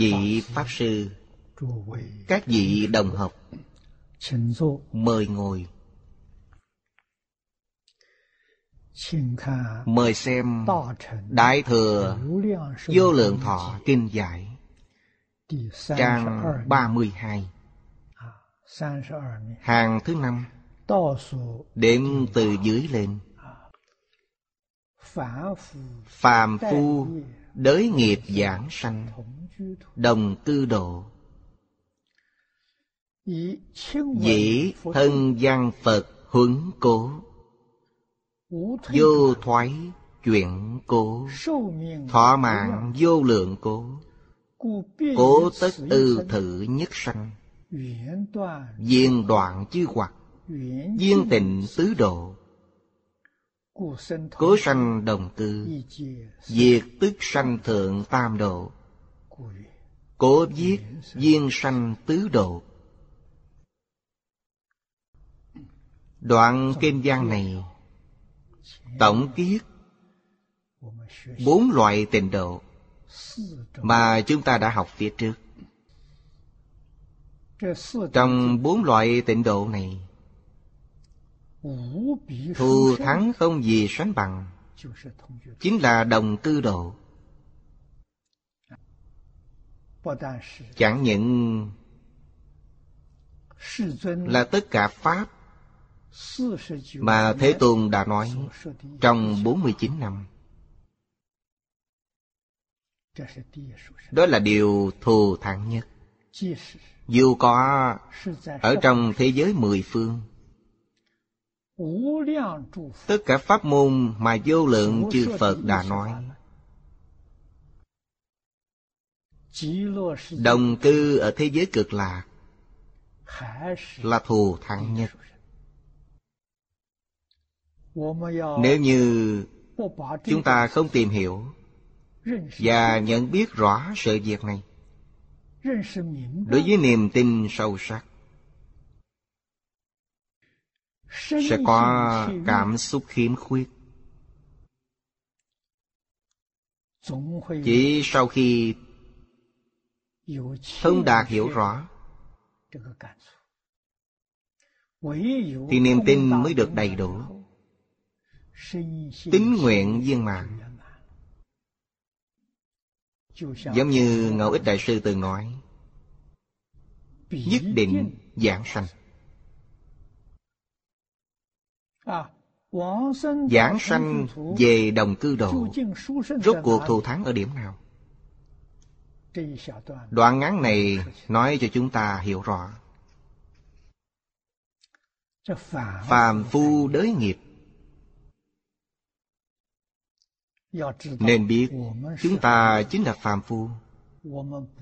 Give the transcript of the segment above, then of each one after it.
vị pháp sư, các vị đồng học, mời ngồi. Mời xem đại thừa vô lượng thọ kinh giải, trang 32 hàng thứ năm, đếm từ dưới lên. Phàm phu, đới nghiệp giảng sanh đồng tư độ. Dĩ thân văn phật huấn cố, vô thoái chuyển cố, thọ mạng vô lượng cố cố tất ư thử nhất sanh, viên đoạn chư hoặc, viên tịnh tứ độ. Cố sanh đồng tư, diệt tức sanh thượng tam độ. Cố viết viên sanh tứ độ Đoạn kinh văn này, Tổng kiết Bốn loại tình độ Mà chúng ta đã học phía trước. Trong bốn loại tịnh độ này, Thù thắng không gì sánh bằng, Chính là đồng tư độ chẳng những là tất cả pháp mà thế tôn đã nói trong 49 năm. đó là điều thù thắng nhất. dù có ở trong thế giới mười phương tất cả pháp môn mà vô lượng chư phật đã nói đồng cư ở thế giới cực lạc là thù thắng nhất. nếu như chúng ta không tìm hiểu và nhận biết rõ sự việc này đối với niềm tin sâu sắc sẽ có cảm xúc khiếm khuyết. chỉ sau khi Thông đạt hiểu rõ. Thì niềm tin mới được đầy đủ. Tính nguyện viên mãn. Giống như Ngẫu Ích Đại Sư từng nói. Nhất định giảng sanh. Giảng sanh về đồng cư độ Rốt cuộc thù thắng ở điểm nào? Đoạn ngắn này nói cho chúng ta hiểu rõ. Phàm phu đới nghiệp. Nên biết chúng ta chính là phàm phu.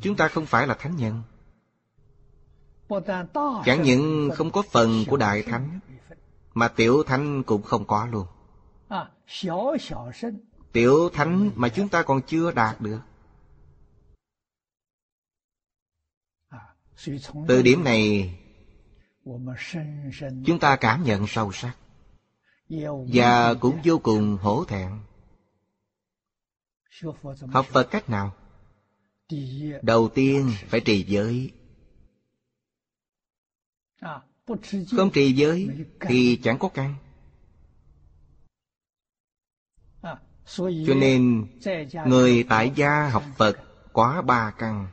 Chúng ta không phải là thánh nhân. Chẳng những không có phần của đại thánh Mà tiểu thánh cũng không có luôn. Tiểu thánh mà chúng ta còn chưa đạt được. từ điểm này chúng ta cảm nhận sâu sắc và cũng vô cùng hổ thẹn. học phật cách nào? đầu tiên phải à, trì giới. Không trì giới thì chẳng có căn à, cho nên người tại gia học phật quá ba căn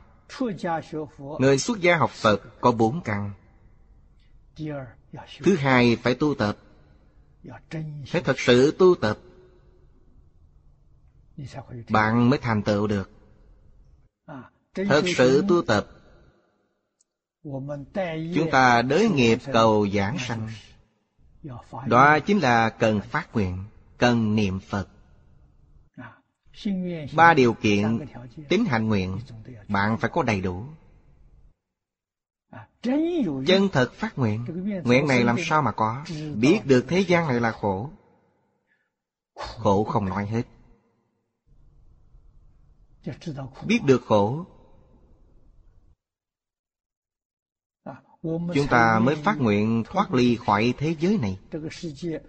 Người xuất gia học Phật có bốn căn. Thứ hai phải tu tập. Phải thật sự tu tập. Bạn mới thành tựu được. Thật sự tu tập. Chúng ta đới nghiệp cầu giảng sanh. Đó chính là cần phát nguyện, cần niệm Phật ba điều kiện tính hành nguyện bạn phải có đầy đủ. À, Chân thật phát nguyện. Nguyện này làm sao mà có? biết được thế gian này là khổ. Khổ không nói hết. Biết được khổ. À, chúng ta mới phát nguyện thoát ly khỏi thế giới này.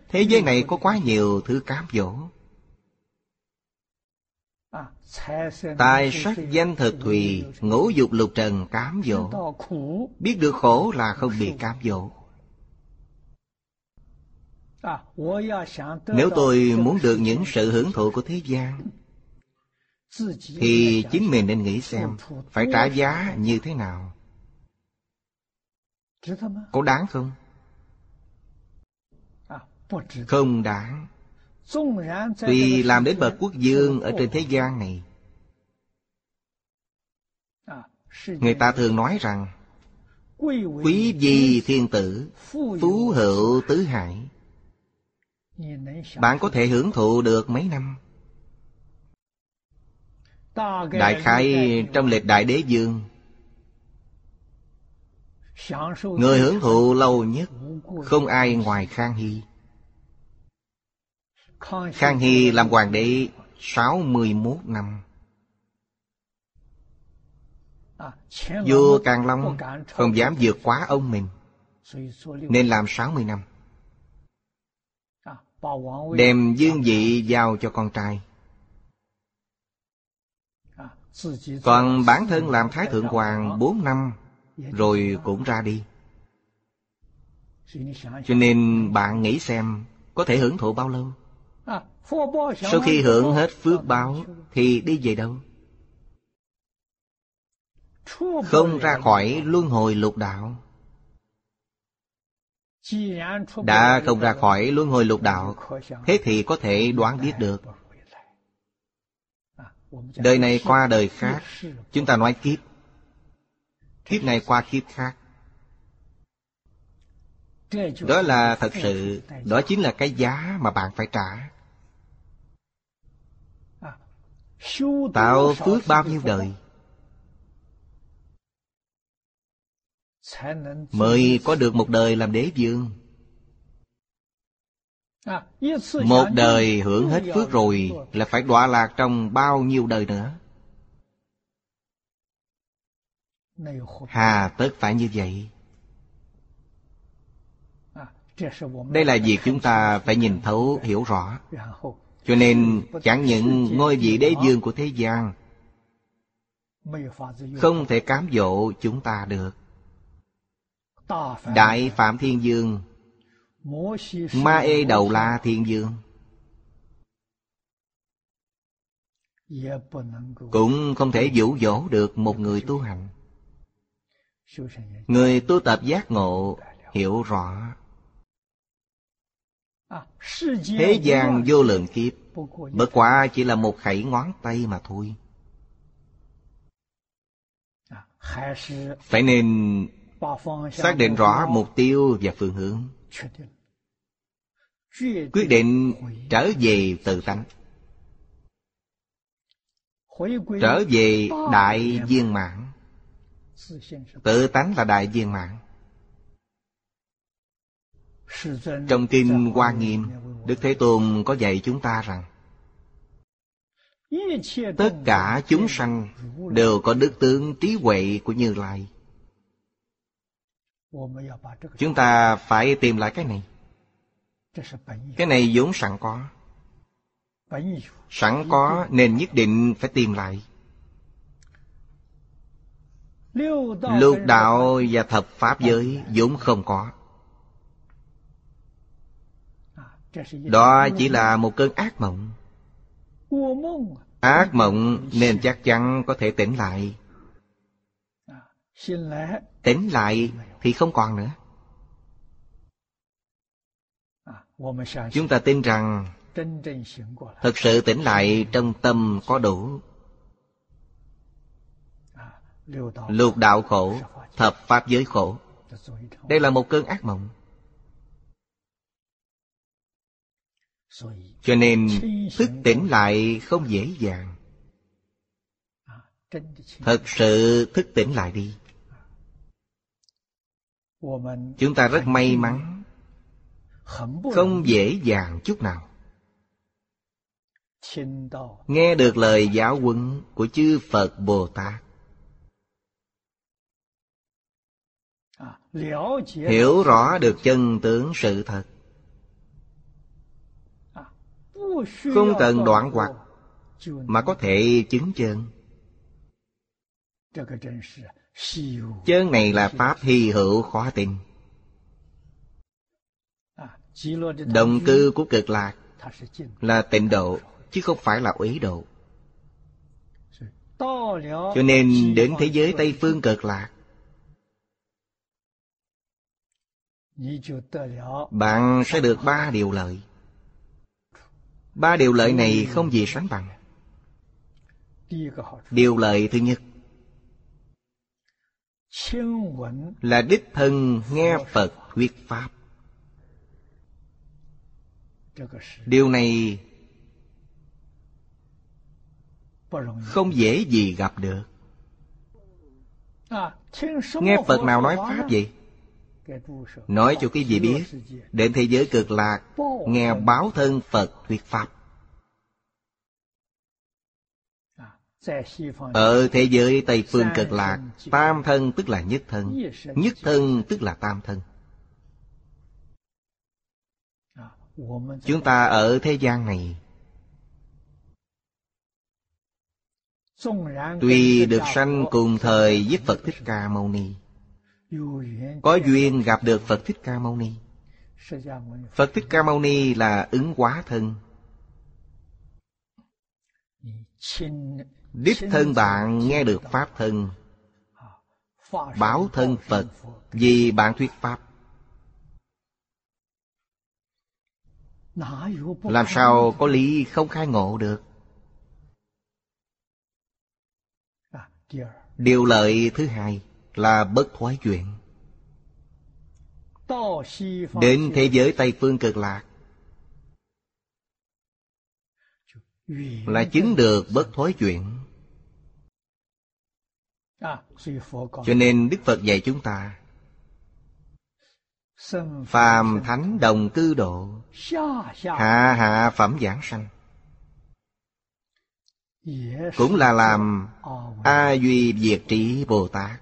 Thế giới này có quá nhiều thứ cám dỗ. Tài sắc danh thực thùy Ngũ dục lục trần cám dỗ. Biết được khổ là không bị cám dỗ. Nếu tôi muốn được những sự hưởng thụ của thế gian Thì chính mình nên nghĩ xem Phải trả giá như thế nào. Có đáng không? Không đáng Tuy làm đến bậc quốc dương ở trên thế gian này. Người ta thường nói rằng Quý di thiên tử Phú hữu tứ hải. Bạn có thể hưởng thụ được mấy năm? Đại khái trong lịch đại đế dương. Người hưởng thụ lâu nhất Không ai ngoài Khang Hy Khang Hy làm hoàng đế 61 năm. Vua Càng Long không dám vượt quá ông mình, Nên làm 60 năm. Đem dương vị giao cho con trai. Còn bản thân làm Thái Thượng Hoàng 4 năm, Rồi cũng ra đi. Cho nên bạn nghĩ xem Có thể hưởng thụ bao lâu? Sau khi hưởng hết phước báo Thì đi về đâu? Không ra khỏi luân hồi lục đạo. Đã không ra khỏi luân hồi lục đạo, Thế thì có thể đoán biết được. Đời này qua đời khác, Chúng ta nói kiếp. Kiếp này qua kiếp khác. Đó là thật sự, Đó chính là cái giá mà bạn phải trả. Tạo phước bao nhiêu đời Mới có được một đời làm đế vương Một đời hưởng hết phước rồi Là phải đọa lạc trong bao nhiêu đời nữa Hà tất phải như vậy Đây là việc chúng ta phải nhìn thấu, hiểu rõ cho nên, chẳng những ngôi vị đế vương của thế gian Không thể cám dỗ chúng ta được. Đại Phạm Thiên Dương, Ma Ê Đầu La Thiên Dương, Cũng không thể dụ dỗ được một người tu hành. Người tu tập giác ngộ Hiểu rõ Thế gian vô lượng kiếp. Bất quả chỉ là một khẩy ngón tay mà thôi. Phải nên xác định rõ mục tiêu và phương hướng. quyết định trở về tự tánh. Trở về đại viên mãn. tự tánh là đại viên mãn trong kinh hoa nghiêm, đức thế tôn có dạy chúng ta rằng, tất cả chúng sanh đều có đức tướng trí huệ của như lai. Chúng ta phải tìm lại cái này. Cái này vốn sẵn có. Sẵn có nên nhất định phải tìm lại. Lục đạo và thập pháp giới vốn không có. Đó chỉ là một cơn ác mộng. Ác mộng nên chắc chắn có thể tỉnh lại. Tỉnh lại thì không còn nữa. Chúng ta tin rằng thực sự tỉnh lại trong tâm có đủ. Lục đạo khổ thập pháp giới khổ. Đây là một cơn ác mộng cho nên thức tỉnh lại không dễ dàng. Thật sự thức tỉnh lại đi. Chúng ta rất may mắn. Không dễ dàng chút nào. Nghe được lời giáo huấn của chư phật bồ tát. Hiểu rõ được chân tướng sự thật không cần đoạn hoặc mà có thể chứng chân. Chân này là pháp hy hữu khó tin. Động cư của cực lạc là tịnh độ, chứ không phải là uế độ. Cho nên đến thế giới tây phương cực lạc, bạn sẽ được ba điều lợi ba điều lợi này không gì sánh bằng. Điều lợi thứ nhất là đích thân nghe phật thuyết pháp. Điều này không dễ gì gặp được. Nghe phật nào nói pháp gì nói cho quý vị biết, đến thế giới cực lạc, nghe báo thân phật thuyết pháp. Ở thế giới tây phương cực lạc, tam thân tức là nhất thân nhất thân tức là tam thân. Chúng ta ở thế gian này, tuy được sanh cùng thời với phật thích ca mâu ni có duyên gặp được phật thích ca mâu ni. Phật thích ca mâu ni là ứng hóa thân. Đích thân bạn nghe được pháp thân. Báo thân phật vì bạn thuyết pháp. Làm sao có lý không khai ngộ được? Điều lợi thứ hai là bất thoái chuyện đến thế giới tây phương cực lạc là chứng được bất thối chuyện cho nên đức phật dạy chúng ta phàm thánh đồng cư độ hạ hạ phẩm giảng sanh. Cũng là làm a duy diệt trí bồ tát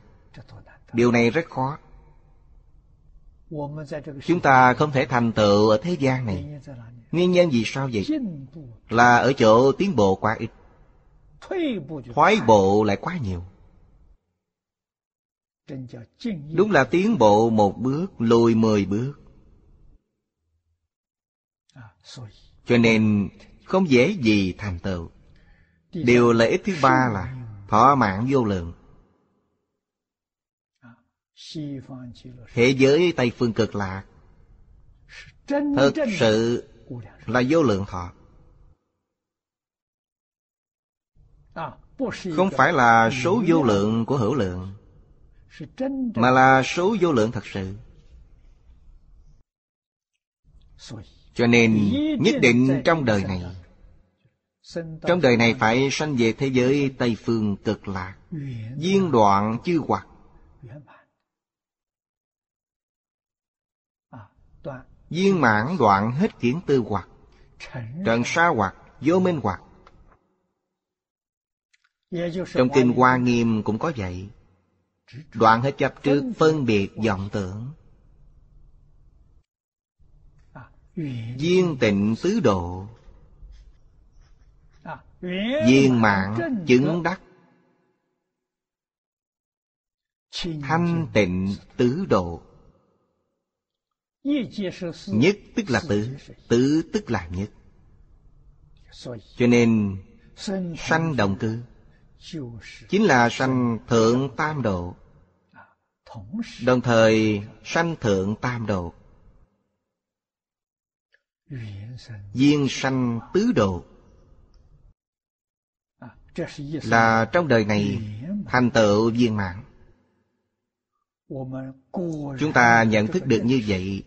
điều này rất khó. Chúng ta không thể thành tựu ở thế gian này. Nguyên nhân vì sao vậy? Là ở chỗ tiến bộ quá ít. Thoái bộ lại quá nhiều. Đúng là tiến bộ một bước, lùi mười bước. Cho nên không dễ gì thành tựu. Điều lợi ích thứ ba là thọ mạng vô lượng thế giới tây phương cực lạc. Thật sự là vô lượng thọ. Không phải là số vô lượng của hữu lượng, mà là số vô lượng thật sự. Cho nên nhất định trong đời này, trong đời này phải sanh về thế giới tây phương cực lạc, viên đoạn chư hoặc. Viên mãn đoạn hết kiến tư hoặc. Trần. Sa hoặc vô minh hoặc. Trong kinh hoa nghiêm cũng có vậy. Đoạn hết chấp trước phân biệt vọng tưởng. Viên tịnh tứ độ. Viên mạng chứng đắc. Thanh tịnh tứ độ nhất tức là tứ tứ tức là nhất. Cho nên sanh đồng cư chính là sanh thượng tam độ. Đồng thời sanh thượng tam độ. Duyên sanh tứ độ. là trong đời này thành tựu viên mạng chúng ta nhận thức được như vậy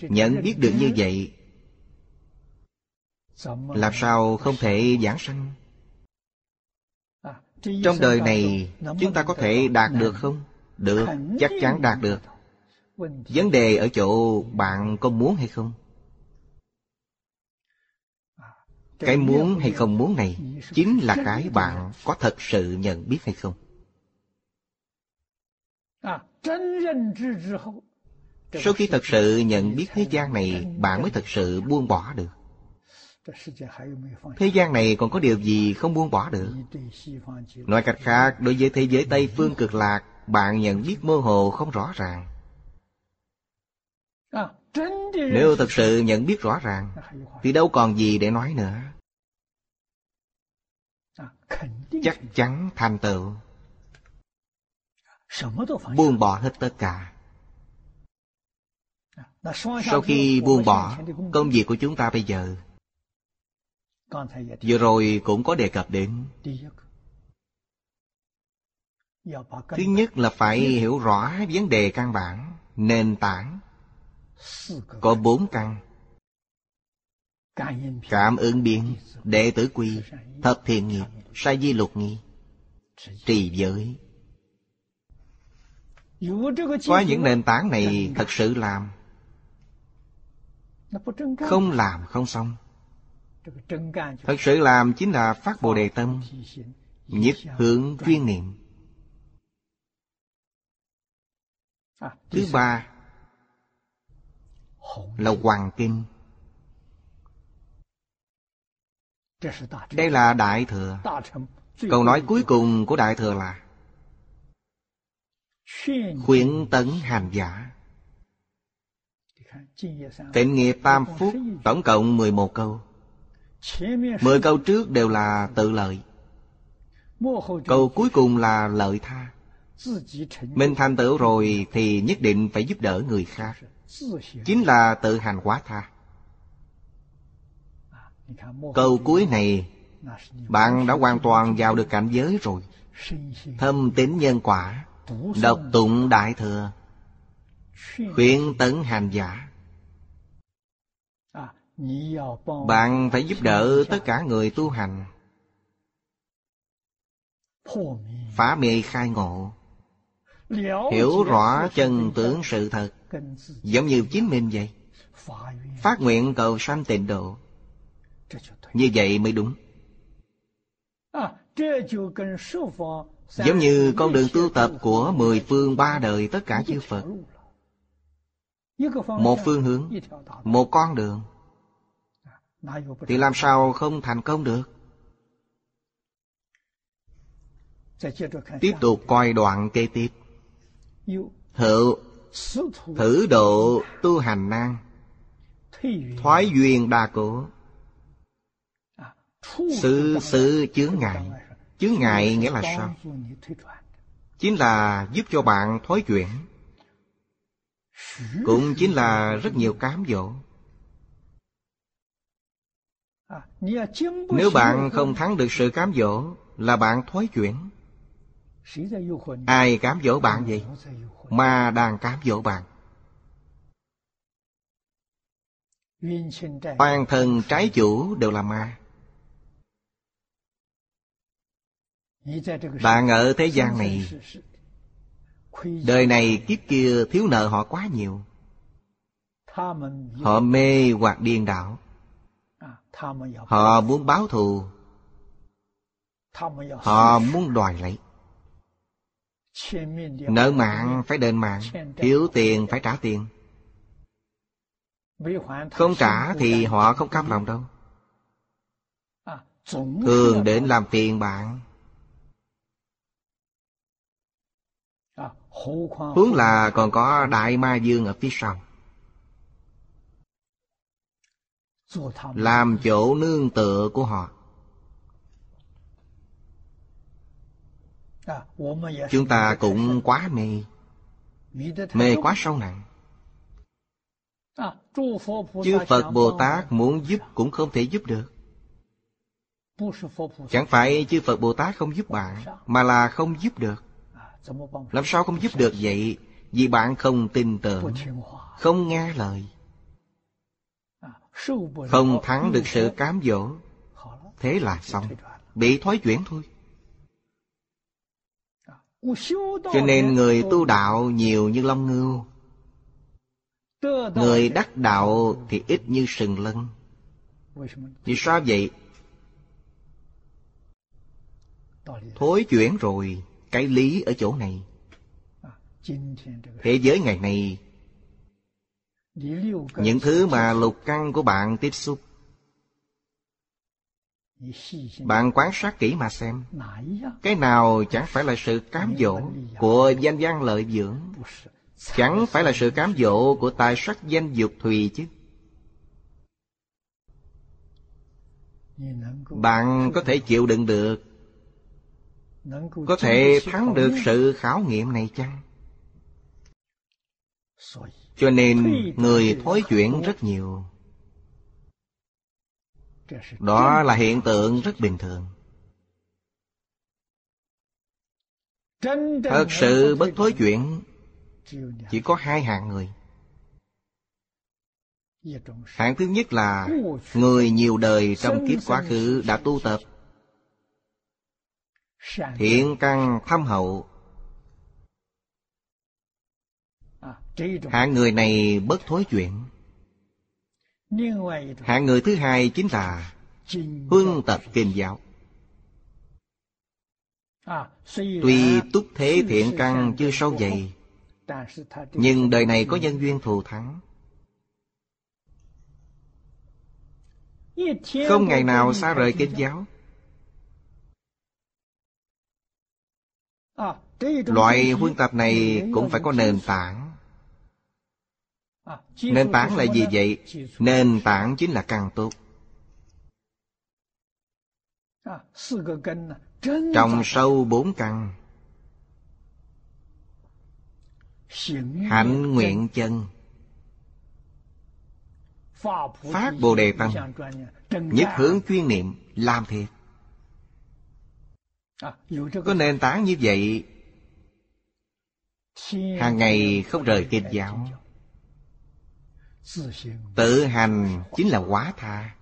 nhận biết được như vậy, làm sao không thể giảng sanh? Trong đời này, chúng ta có thể đạt được không? Được, chắc chắn đạt được. Vấn đề ở chỗ bạn có muốn hay không? Cái muốn hay không muốn này chính là cái bạn có thật sự nhận biết hay không? Sau khi thật sự nhận biết thế gian này, bạn mới thật sự buông bỏ được. Thế gian này còn có điều gì không buông bỏ được? Nói cách khác, Đối với thế giới Tây phương cực lạc, Bạn nhận biết mơ hồ không rõ ràng. Nếu thật sự nhận biết rõ ràng, Thì đâu còn gì để nói nữa. Chắc chắn thành tựu. Buông bỏ hết tất cả. Sau khi buông bỏ Công việc của chúng ta bây giờ Vừa rồi cũng có đề cập đến. Thứ nhất là phải hiểu rõ vấn đề căn bản, nền tảng. Có bốn căn. Cảm ứng biến, đệ tử quy, thập thiện nghiệp, sai di lục nghi, trì giới. Có những nền tảng này thật sự làm Không làm không xong. Thật sự làm chính là phát Bồ Đề Tâm Nhất hướng chuyên niệm. Thứ ba Là Hoàng Kinh. Đây là Đại Thừa. Câu nói cuối cùng của Đại Thừa là Khuyến tấn hành giả Tịnh nghiệp tam phúc Tổng cộng 11 câu. Mười câu trước đều là tự lợi. Câu cuối cùng là lợi tha. Mình thành tựu rồi thì nhất định phải giúp đỡ người khác. Chính là tự hành quá tha. Câu cuối này, Bạn đã hoàn toàn vào được cảnh giới rồi. Thâm tín nhân quả, Độc tụng đại thừa Khuyên tấn hành giả. Bạn phải giúp đỡ tất cả người tu hành. Phá mê khai ngộ. Hiểu rõ chân tướng sự thật. Giống như chính mình vậy. Phát nguyện cầu sanh tịnh độ. Như vậy mới đúng. Giống như con đường tu tập của mười phương ba đời tất cả chư phật một phương hướng một con đường。thì làm sao không thành công được？tiếp tục coi đoạn kế tiếp。hữu thử độ tu hành năng。thoái duyên đa cổ sự sự chướng ngại。chướng ngại nghĩa là sao chính là giúp cho bạn thoái chuyển cũng chính là rất nhiều cám dỗ. Nếu bạn không thắng được sự cám dỗ Là bạn thoái chuyển. Ai cám dỗ bạn vậy? Ma đang cám dỗ bạn. Toàn thần trái chủ đều là ma. Bạn ở thế gian này Đời này kiếp kia thiếu nợ họ quá nhiều. Họ mê hoặc điên đảo. Họ muốn báo thù. Họ muốn đòi lấy. Nợ mạng phải đền mạng, Thiếu tiền phải trả tiền. Không trả thì họ không cam lòng đâu. Thường đến làm phiền bạn. Huống là còn có Đại Ma Dương ở phía sau. Làm chỗ nương tựa của họ. Chúng ta cũng quá mê. Mê quá sâu nặng. Chư phật bồ tát muốn giúp cũng không thể giúp được. Chẳng phải chư phật bồ tát không giúp bạn mà là không giúp được làm sao không giúp được vậy? Vì bạn không tin tưởng, không nghe lời. Không thắng được sự cám dỗ. Thế là xong. Bị thoái chuyển thôi. Cho nên người tu đạo nhiều như long ngưu. Người đắc đạo thì ít như sừng lân. Vì sao vậy? Thối chuyển rồi. Cái lý ở chỗ này. Thế giới ngày nay, những thứ mà lục căn của bạn tiếp xúc, Bạn quan sát kỹ mà xem, Cái nào chẳng phải là sự cám dỗ Của danh văn lợi dưỡng, Chẳng phải là sự cám dỗ Của tài sắc danh dục thùy chứ. Bạn có thể chịu đựng được có thể thắng được sự khảo nghiệm này chăng? Cho nên người thối chuyển rất nhiều. đó là hiện tượng rất bình thường. Thật sự bất thối chuyển chỉ có hai hạng người. Hạng thứ nhất là người nhiều đời trong kiếp quá khứ đã tu tập thiện căn thâm hậu. Hạng người này bất thối chuyển Hạng người thứ hai chính là Huân tập kinh giáo. Tuy túc thế thiện căn chưa sâu dày Nhưng đời này có nhân duyên thù thắng. Không ngày nào xa rời kinh giáo Loại huân tập này cũng phải có nền tảng. Nền tảng là gì vậy? Nền tảng chính là căn tốt Trong sâu bốn căn, Hạnh nguyện chân, Phát Bồ Đề Tâm Nhất hướng chuyên niệm, Làm thiệt. Có nền tảng như vậy Hàng ngày không rời kinh giáo Tự hành chính là quá tha.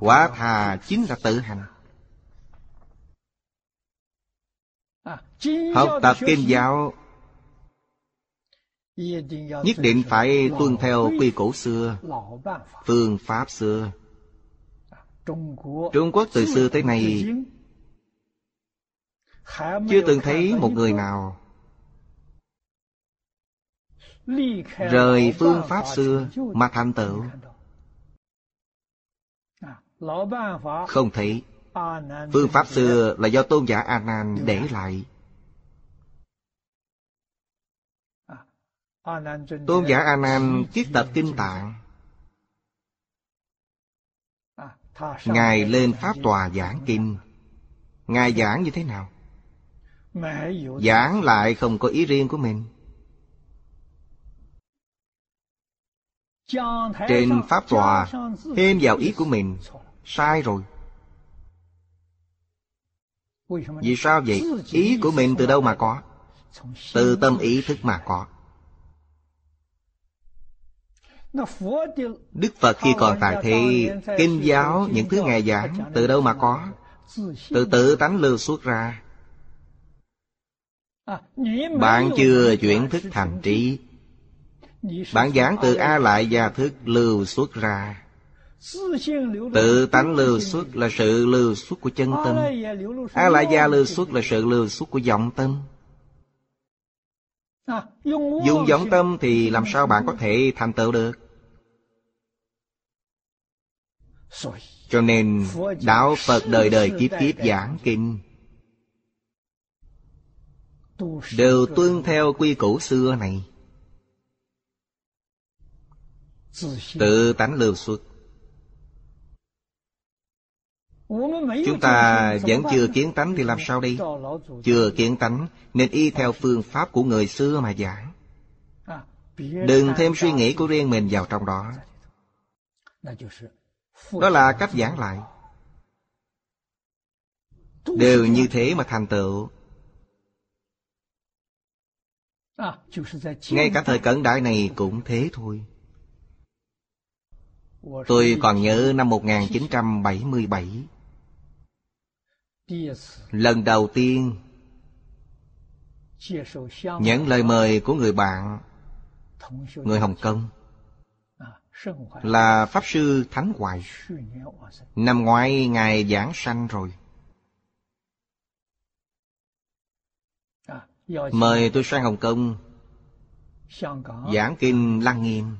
Quá tha. Chính là tự hành. Học tập kinh giáo Nhất định phải tuân theo quy củ xưa. Phương pháp xưa. Trung Quốc từ xưa tới nay Chưa từng thấy một người nào rời phương pháp xưa mà thành tựu. không thấy. Phương pháp xưa là do tôn giả a nan để lại. Tôn giả a nan kiết tập kinh tạng. Ngài lên pháp tòa giảng kinh. Ngài giảng như thế nào giảng lại không có ý riêng của mình Trên pháp tòa Thêm vào ý của mình Sai rồi Vì sao vậy? Ý của mình từ đâu mà có? Từ tâm ý thức mà có Đức Phật khi còn tại thế Kinh giáo những thứ Ngài giảng Từ đâu mà có? Từ tự tánh lưu xuất ra Bạn chưa chuyển thức thành trí. Bạn giảng từ A lại gia thức lưu xuất ra. Tự tánh lưu xuất là sự lưu xuất của chân tâm. A lại gia lưu xuất là sự lưu xuất của vọng tâm. Dùng vọng tâm thì làm sao bạn có thể thành tựu được? Cho nên Đạo Phật đời đời kiếp kiếp giảng kinh Đều tuân theo quy củ xưa này. Tự tánh lưu xuất. Chúng ta vẫn chưa kiến tánh thì làm sao đi Chưa kiến tánh Nên y theo phương pháp của người xưa mà giảng. Đừng thêm suy nghĩ của riêng mình vào trong đó. Đó là cách giảng lại. Đều như thế mà thành tựu Ngay cả thời cận đại này cũng thế thôi. Tôi còn nhớ năm 1977 Lần đầu tiên Nhận lời mời của người bạn Người Hồng Kông. Là Pháp Sư Thánh Hoài. Năm ngoái Ngài giảng sanh rồi Mời tôi sang Hồng Kông. Giảng kinh Lăng Nghiêm.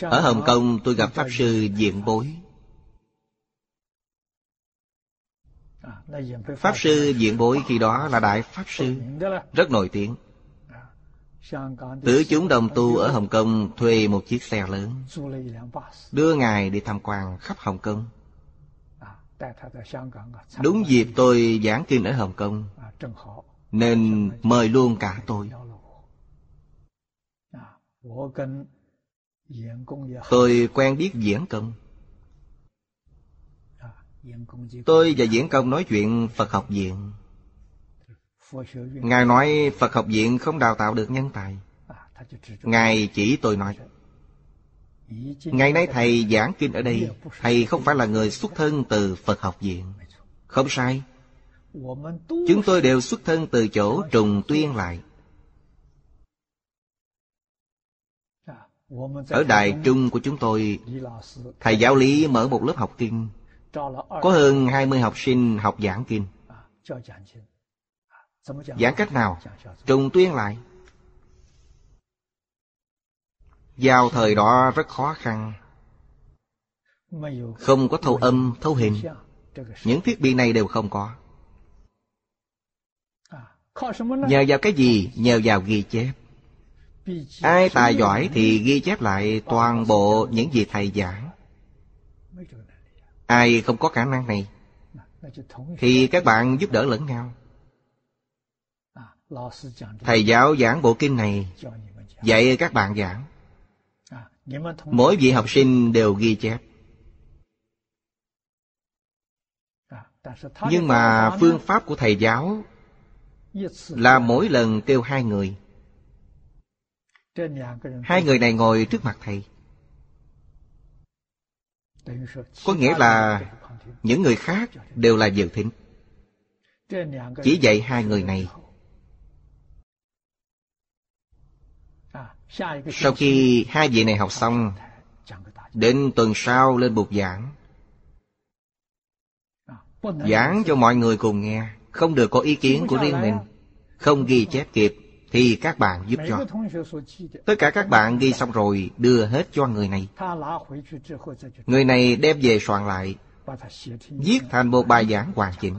Ở Hồng Kông tôi gặp Pháp Sư Diện Bối. Pháp Sư Diện Bối khi đó là Đại Pháp Sư Rất nổi tiếng. Tử chúng đồng tu ở Hồng Kông thuê một chiếc xe lớn Đưa Ngài đi tham quan khắp Hồng Kông Đúng dịp tôi giảng kinh ở Hồng Kông. Nên mời luôn cả tôi. Tôi quen biết diễn công. Tôi và diễn công nói chuyện Phật học viện. Ngài nói Phật học viện không đào tạo được nhân tài. Ngài chỉ tôi nói Ngày nay thầy giảng kinh ở đây, Thầy không phải là người xuất thân từ Phật học viện. Không sai. Chúng tôi đều xuất thân từ chỗ trùng tuyên lại. Ở Đại Trung của chúng tôi, Thầy giáo lý mở một lớp học kinh. Có hơn 20 học sinh học giảng kinh. Giảng cách nào? Trùng tuyên lại. Vào thời đó rất khó khăn. Không có thâu âm, thâu hình. Những thiết bị này đều không có. Nhờ vào cái gì? Nhờ vào ghi chép. Ai tài giỏi thì ghi chép lại toàn bộ những gì thầy giảng. Ai không có khả năng này Thì các bạn giúp đỡ lẫn nhau. Thầy giáo giảng bộ kinh này Dạy các bạn giảng. Mỗi vị học sinh đều ghi chép. Nhưng mà phương pháp của thầy giáo Là mỗi lần kêu hai người. Hai người này ngồi trước mặt thầy. Có nghĩa là Những người khác đều là dự thính. Chỉ dạy hai người này Sau khi hai vị này học xong, Đến tuần sau lên bục giảng. Giảng cho mọi người cùng nghe, Không được có ý kiến của riêng mình, Không ghi chép kịp Thì các bạn giúp cho. Tất cả các bạn ghi xong rồi, Đưa hết cho người này. Người này đem về soạn lại, Viết thành một bài giảng hoàn chỉnh.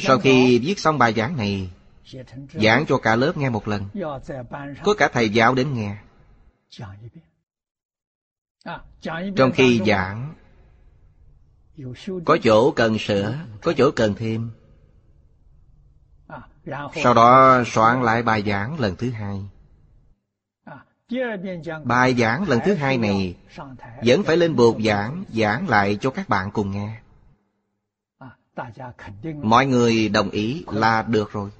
Sau khi viết xong bài giảng này Giảng cho cả lớp nghe một lần. Có cả thầy giáo đến nghe. Trong khi giảng, Có chỗ cần sửa, Có chỗ cần thêm. Sau đó soạn lại bài giảng lần thứ hai. Bài giảng lần thứ hai này Vẫn phải lên bục giảng Giảng lại cho các bạn cùng nghe. Mọi người đồng ý là được rồi.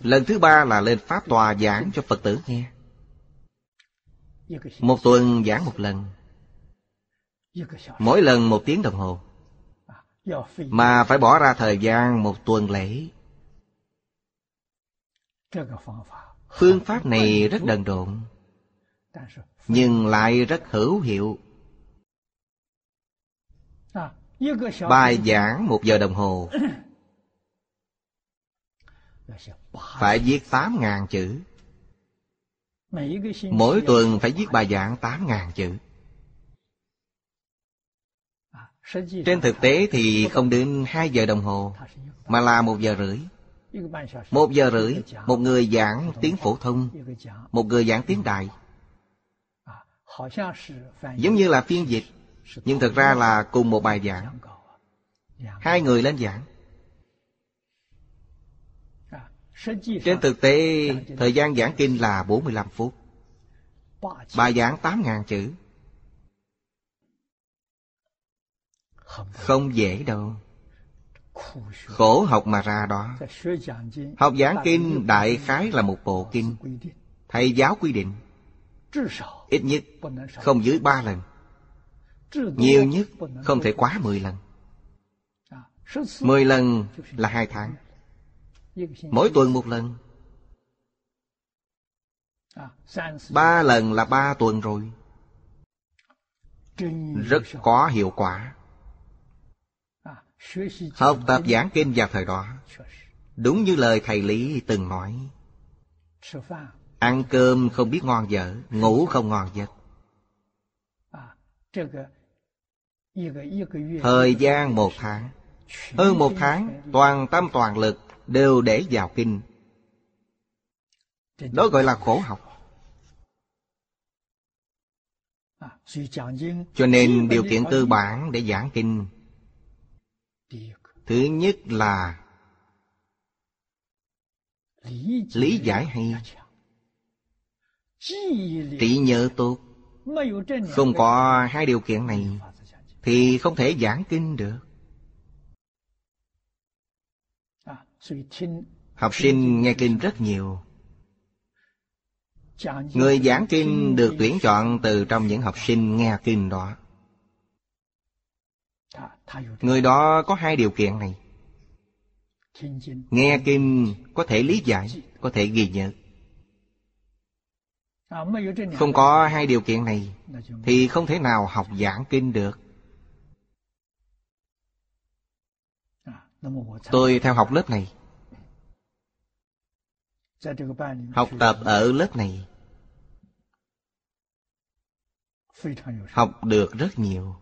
Lần thứ ba là lên Pháp Tòa giảng cho Phật tử nghe. Một tuần giảng một lần. Mỗi lần một tiếng đồng hồ. Mà phải bỏ ra thời gian một tuần lễ. Phương pháp này rất đần độn, Nhưng lại rất hữu hiệu. Bài giảng một giờ đồng hồ. Phải viết tám ngàn chữ. Mỗi tuần phải viết bài giảng tám ngàn chữ. Trên thực tế thì không đến hai giờ đồng hồ, Mà là một giờ rưỡi. Một giờ rưỡi, Một người giảng tiếng phổ thông, Một người giảng tiếng đại Giống như là phiên dịch, Nhưng thực ra là cùng một bài giảng. Hai người lên giảng. Trên thực tế, thời gian giảng kinh là 45 phút. Bài giảng 8.000 chữ. Không dễ đâu. Khổ học mà ra đó. Học giảng kinh đại khái là một bộ kinh. Thầy giáo quy định. Ít nhất không dưới ba lần. Nhiều nhất không thể quá mười lần. Mười lần là hai tháng. Mỗi tuần một lần. Ba lần là ba tuần rồi. Rất có hiệu quả. Học tập giảng kinh vào thời đó, Đúng như lời thầy Lý từng nói. Ăn cơm không biết ngon dở, Ngủ không ngon giấc. Thời gian một tháng. Hơn một tháng, Toàn tâm toàn lực Đều để vào kinh. Đó gọi là khổ học. Cho nên điều kiện cơ bản để giảng kinh. Thứ nhất là Lý giải. hay. Trí nhớ tốt. Không có hai điều kiện này Thì không thể giảng kinh được Học sinh nghe kinh rất nhiều. Người giảng kinh được tuyển chọn từ trong những học sinh nghe kinh đó. Người đó có hai điều kiện này. Nghe kinh có thể lý giải, có thể ghi nhớ. Không có hai điều kiện này Thì không thể nào học giảng kinh được. Tôi theo học lớp này. Học tập ở lớp này. Học được rất nhiều.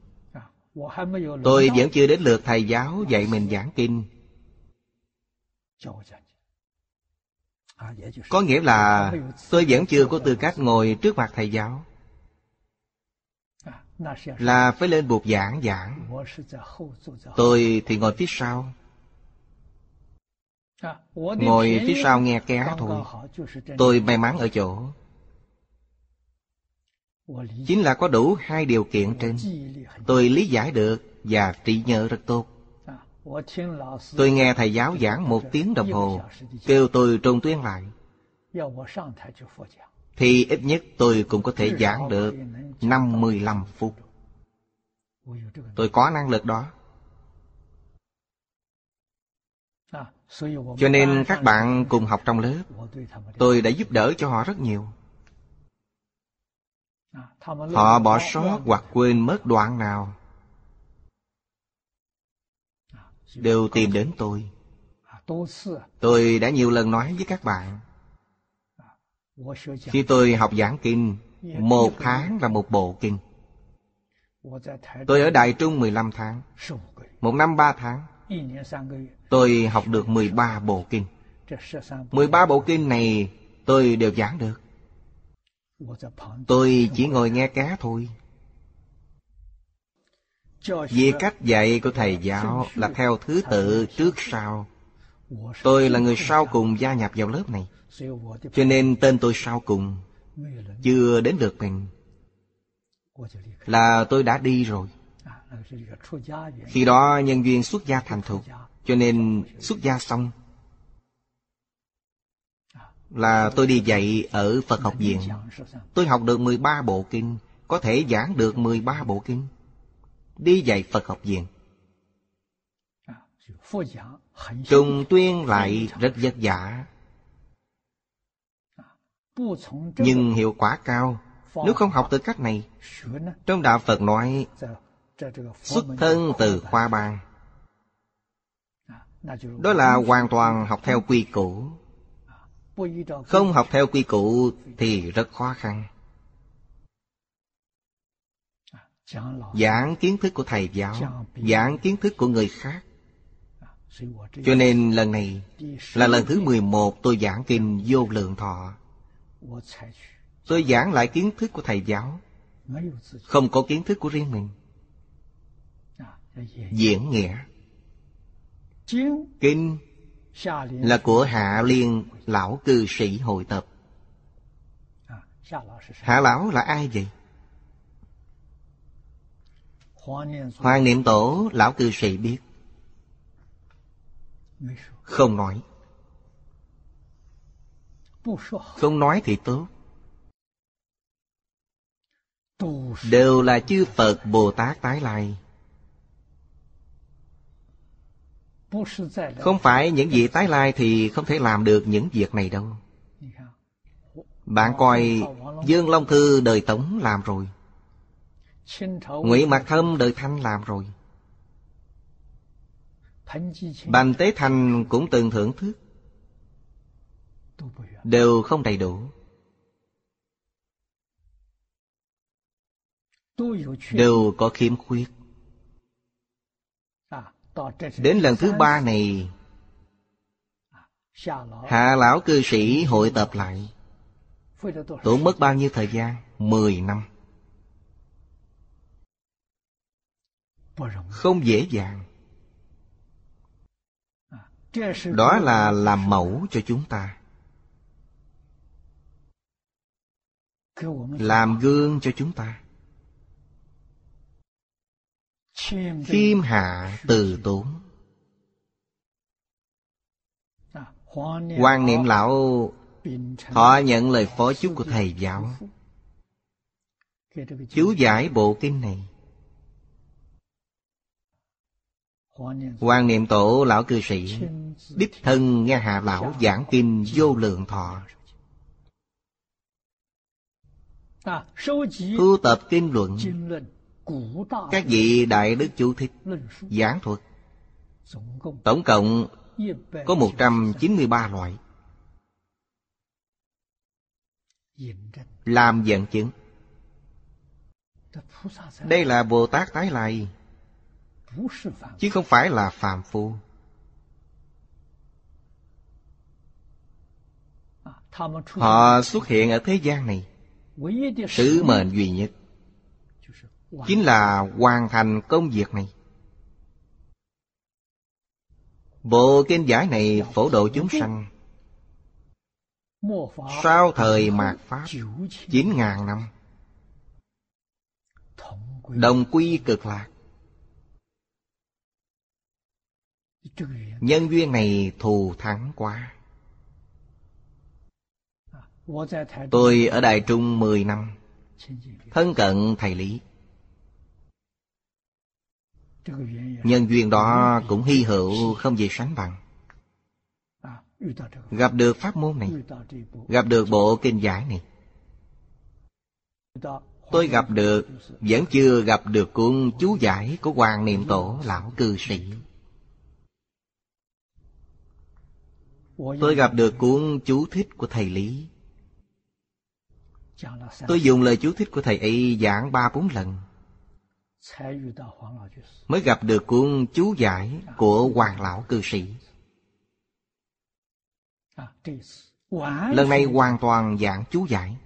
Tôi vẫn chưa đến lượt thầy giáo dạy mình giảng kinh. Có nghĩa là tôi vẫn chưa có tư cách ngồi trước mặt thầy giáo. Là phải lên buộc giảng giảng. Tôi thì ngồi phía sau. Ngồi phía sau nghe ké thôi. Tôi may mắn ở chỗ. Chính là có đủ hai điều kiện trên. Tôi lý giải được và trí nhớ rất tốt. Tôi nghe thầy giáo giảng một tiếng đồng hồ Kêu tôi trùng tuyên lại. Thì ít nhất tôi cũng có thể giảng được năm mười lăm phút. Tôi có năng lực đó Cho nên các bạn cùng học trong lớp. Tôi đã giúp đỡ cho họ rất nhiều. Họ bỏ sót hoặc quên mất đoạn nào Đều tìm đến tôi. Tôi đã nhiều lần nói với các bạn. Khi tôi học giảng kinh, Một tháng là một bộ kinh. Tôi ở đài Trung 15 tháng. Một năm ba tháng. Tôi học được 13 bộ kinh. 13 bộ kinh này tôi đều giảng được. Tôi chỉ ngồi nghe cá thôi. Vì cách dạy của thầy giáo là theo thứ tự trước sau. Tôi là người sau cùng gia nhập vào lớp này. Cho nên tên tôi sau cùng Chưa đến được mình. Là tôi đã đi rồi. Khi đó nhân duyên xuất gia thành thục. Cho nên xuất gia xong là tôi đi dạy ở Phật học viện. Tôi học được 13 bộ kinh, có thể giảng được 13 bộ kinh. Đi dạy Phật học viện. Trùng tuyên lại rất vất vả. Nhưng hiệu quả cao Nếu không học từ cách này Trong Đạo Phật nói Xuất thân từ khoa bang đó là hoàn toàn học theo quy củ. Không học theo quy củ thì rất khó khăn. Giảng kiến thức của thầy giáo Giảng kiến thức của người khác. Cho nên lần này Là lần thứ 11 tôi giảng kinh vô lượng thọ. Tôi giảng lại kiến thức của thầy giáo. Không có kiến thức của riêng mình. Diễn nghĩa Kinh là của Hạ Liên Lão cư sĩ hội tập. Hạ Lão là ai vậy? Hoàng Niệm Tổ Lão cư sĩ biết. Không nói. Không nói thì tốt. Đều là chư Phật Bồ Tát tái lai Không phải những vị tái lai thì không thể làm được những việc này đâu. Bạn coi Dương Long Thư đời Tống làm rồi. Ngụy Mạc Thâm đời Thanh làm rồi. Bành Tế Thành cũng từng thưởng thức. Đều không đầy đủ. Đều có khiếm khuyết đến lần thứ ba này, hạ lão cư sĩ hội tập lại. Tốn mất bao nhiêu thời gian? Mười năm. Không dễ dàng. Đó là làm mẫu cho chúng ta. Làm gương cho chúng ta khiêm hạ từ tốn. Quan niệm lão họ nhận lời phó chúc của thầy giáo. Chú giải bộ kinh này. Quan niệm tổ lão cư sĩ. Đích thân nghe hạ lão giảng kinh vô lượng thọ. Thu tập kinh luận các vị đại đức chú thích Giảng thuật. Tổng cộng có 193 loại. Làm dẫn chứng. Đây là Bồ Tát tái lai, chứ không phải là phàm phu. Họ xuất hiện ở thế gian này, sứ mệnh duy nhất chính là hoàn thành công việc này. Bộ kinh giải này phổ độ chúng sanh. Sau thời mạt pháp chín ngàn năm đồng quy cực lạc. Nhân duyên này thù thắng quá. Tôi ở Đài Trung 10 năm Thân cận thầy Lý Nhân duyên đó cũng hy hữu không gì sánh bằng. Gặp được pháp môn này, Gặp được bộ kinh giải này, Tôi gặp được, Vẫn chưa gặp được cuốn chú giải Của Hoàng Niệm Tổ Lão Cư Sĩ. Tôi gặp được cuốn chú thích của thầy Lý. Tôi dùng lời chú thích của thầy ấy giảng ba bốn lần. Mới gặp được cuốn chú giải của Hoàng Lão Cư Sĩ. Lần này hoàn toàn giảng chú giải.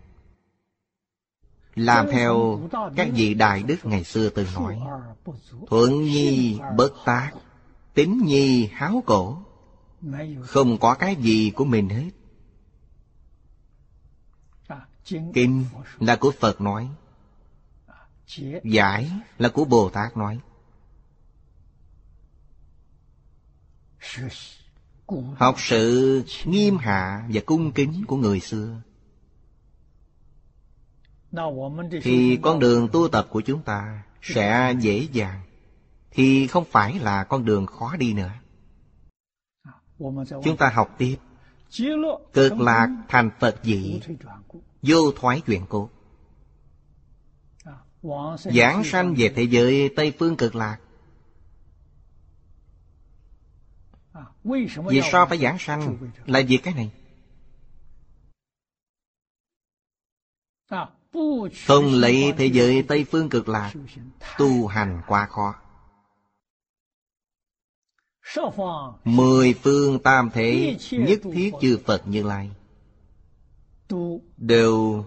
Làm theo các vị đại đức ngày xưa từng nói. Thuận nhi bất tác Tính nhi háo cổ. Không có cái gì của mình hết. Kinh là của phật nói giải là của bồ tát nói. Học sự nghiêm hạ và cung kính của người xưa. Thì con đường tu tập của chúng ta sẽ dễ dàng. Thì không phải là con đường khó đi nữa. Chúng ta học tiếp. Cực lạc thành Phật dị. Vô thoái chuyển cố Giảng sanh về thế giới Tây Phương cực lạc. Vì sao phải giảng sanh? Là vì cái này. Không lấy thế giới Tây Phương cực lạc, Tu hành quá khó Mười phương tam thế, Nhất thiết chư Phật Như Lai. Đều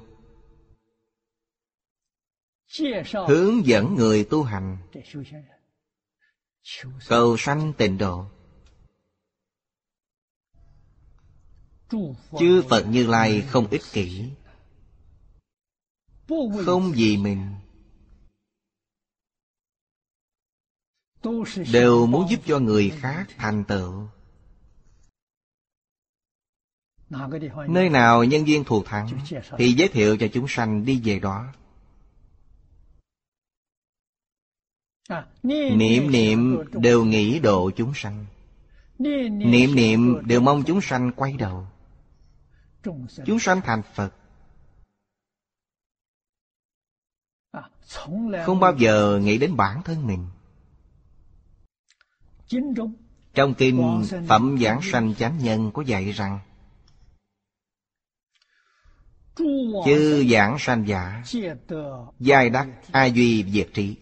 Hướng dẫn người tu hành. Cầu sanh tịnh độ. Chư Phật Như Lai không ích kỷ. Không vì mình. Đều muốn giúp cho người khác thành tựu. Nơi nào nhân viên thù thắng thì giới thiệu cho chúng sanh đi về đó niệm niệm đều nghĩ độ chúng sanh. Niệm niệm đều mong chúng sanh quay đầu. Chúng sanh. Thành phật. Không bao giờ nghĩ đến bản thân mình. Trong kinh Phẩm Giảng Sanh Chánh Nhân có dạy rằng Chư giảng sanh giả Giai đắc A duy diệt trị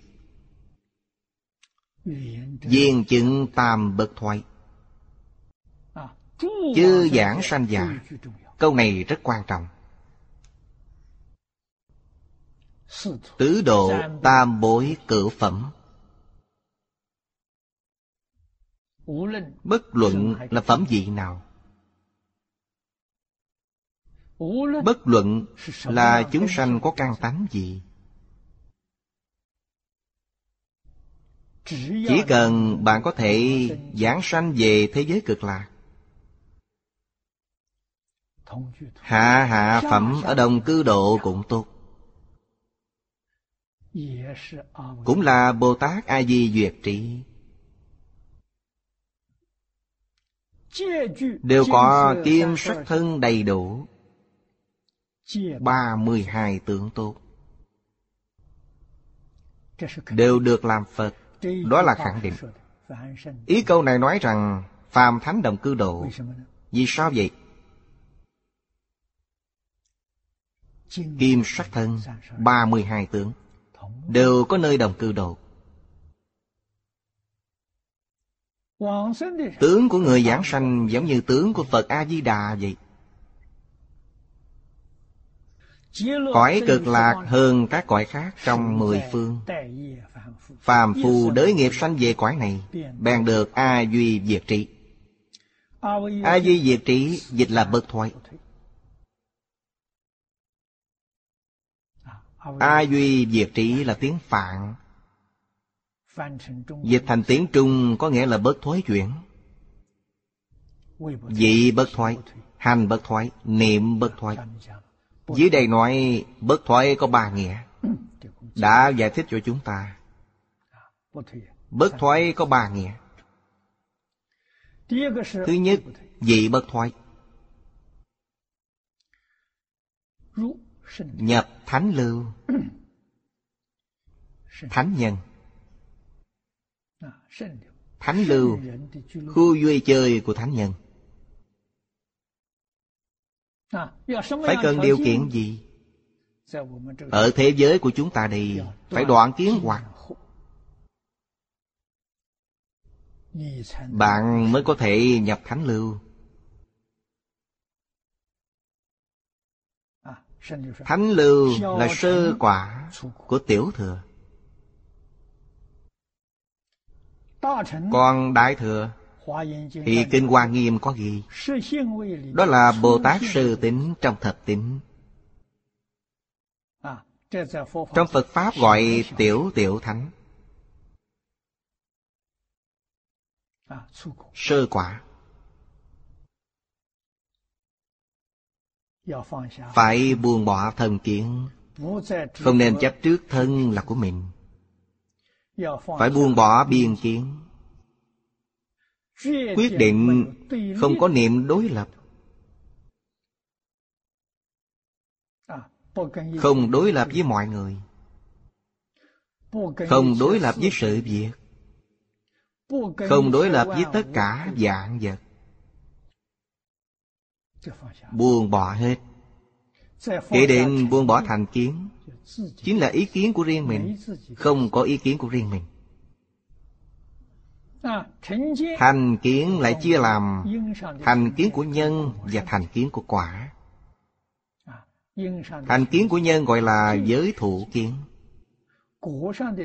Viên chứng tam bất thoại Chư giảng sanh giả Câu này rất quan trọng. Tứ độ tam bối cử phẩm. Bất luận là phẩm vị nào. Bất luận là chúng sanh có căn tánh gì Chỉ cần bạn có thể giảng sanh về thế giới cực lạc. Hạ hạ phẩm ở đồng cư độ cũng tốt. Cũng là Bồ Tát A-di Duyệt Trị Đều có kim sắc thân đầy đủ. Ba mươi hai tượng tốt. Đều được làm Phật đó là khẳng định. Ý câu này nói rằng Phàm thánh đồng cư độ Vì sao vậy? Kim sắc thân, ba mươi hai tướng, Đều có nơi đồng cư độ Tướng của người giảng sanh giống như tướng của Phật A-di-đà vậy. Cõi cực lạc hơn các cõi khác trong mười phương. Phàm phu đới nghiệp sanh về cõi này, Bèn được A Duy Diệt Trị. A Duy Diệt Trị dịch là bất thoại A Duy Diệt Trị là tiếng Phạn. Dịch thành tiếng Trung có nghĩa là bất thối chuyển. Vị bất thoái, Hành bất thoái, Niệm bất thoái. Dưới đây nói bất thoái có ba nghĩa. Đã giải thích cho chúng ta. Bất thoái có ba nghĩa. Thứ nhất Vị bất thoái. Nhập thánh lưu. Thánh nhân. Thánh lưu. Khu vui chơi của thánh nhân. Phải cần điều kiện gì? Ở thế giới của chúng ta đây Phải đoạn kiến hoặc Bạn mới có thể nhập thánh lưu. Thánh lưu là sơ quả của tiểu thừa. Còn Đại Thừa Thì Kinh Hoa Nghiêm có ghi. Đó là Bồ Tát sư tính trong thập tính Trong Phật Pháp gọi tiểu tiểu thánh. Sơ quả. Phải buông bỏ thần kiến. Không nên chấp trước thân là của mình. Phải buông bỏ biên kiến. Quyết định không có niệm đối lập. Không đối lập với mọi người. Không đối lập với sự việc không đối lập với tất cả dạng vật. Buông bỏ hết. Kể đến buông bỏ thành kiến. Chính là ý kiến của riêng mình. Không có ý kiến của riêng mình. Thành kiến lại chia làm thành kiến của nhân và thành kiến của quả. Thành kiến của nhân gọi là giới thủ kiến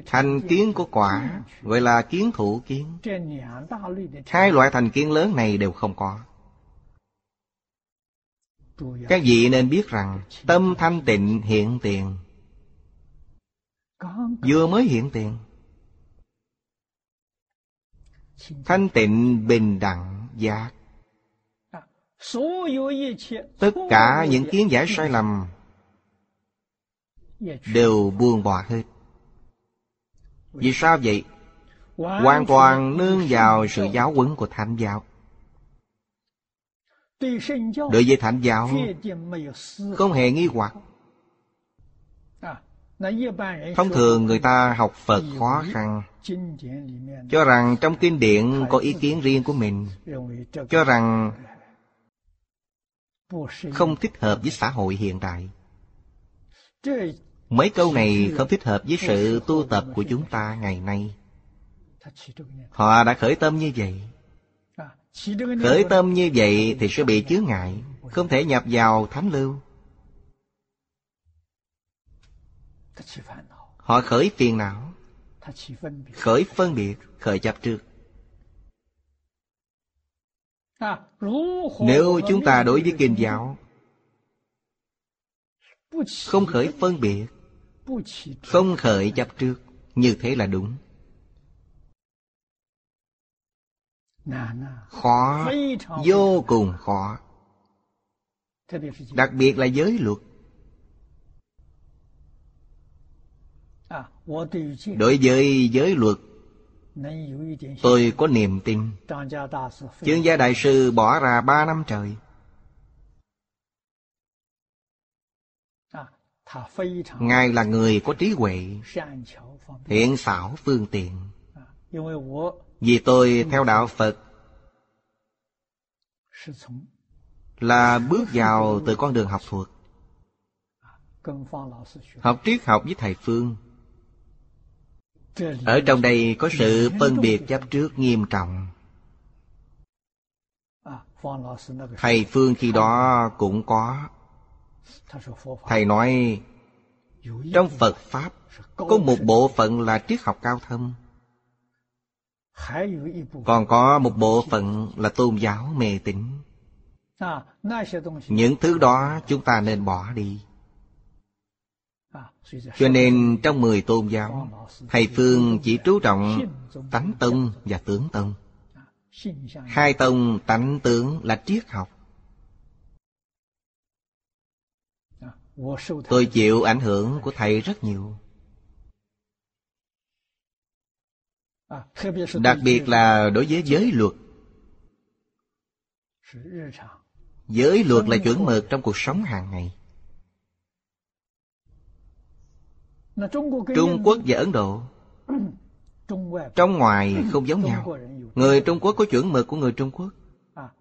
thành kiến của quả gọi là kiến thủ kiến. Hai loại thành kiến lớn này đều không có. Các vị nên biết rằng, tâm thanh tịnh hiện tiền. Vừa mới hiện tiền. Thanh tịnh bình đẳng giác. Tất cả những kiến giải sai lầm đều buông bỏ hết vì sao vậy? Hoàn toàn nương vào sự giáo huấn của thánh giáo. Đối với thánh giáo, không hề nghi hoặc. Thông thường người ta học Phật khó khăn, Cho rằng trong kinh điển có ý kiến riêng của mình, Cho rằng không thích hợp với xã hội hiện đại Mấy câu này không thích hợp với sự tu tập của chúng ta ngày nay. Họ đã khởi tâm như vậy. Khởi tâm như vậy thì sẽ bị chướng ngại, Không thể nhập vào thánh lưu. Họ khởi phiền não, Khởi phân biệt, Khởi chấp trước. Nếu chúng ta đối với kinh giáo, Không khởi phân biệt không khởi chấp trước Như thế là đúng. Khó Vô cùng khó. Đặc biệt là giới luật. Đối với giới luật Tôi có niềm tin. Chương gia đại sư bỏ ra ba năm trời Ngài là người có trí huệ Thiện xảo phương tiện. Vì tôi theo đạo Phật Là bước vào từ con đường học thuật Học triết học với thầy Phương. ở trong đây có sự phân biệt chấp trước nghiêm trọng. Thầy phương khi đó cũng có thầy nói trong phật pháp có một bộ phận là triết học cao thâm. Còn có một bộ phận là tôn giáo mê tín. Những thứ đó chúng ta nên bỏ đi. Cho nên trong mười tôn giáo, Thầy Phương chỉ chú trọng tánh tông và tướng tông. Hai tông tánh tướng là triết học. Tôi chịu ảnh hưởng của thầy rất nhiều. Đặc biệt là đối với giới luật. Giới luật là chuẩn mực trong cuộc sống hàng ngày. Trung Quốc và Ấn Độ Trong ngoài không giống nhau. Người Trung Quốc có chuẩn mực của người Trung Quốc.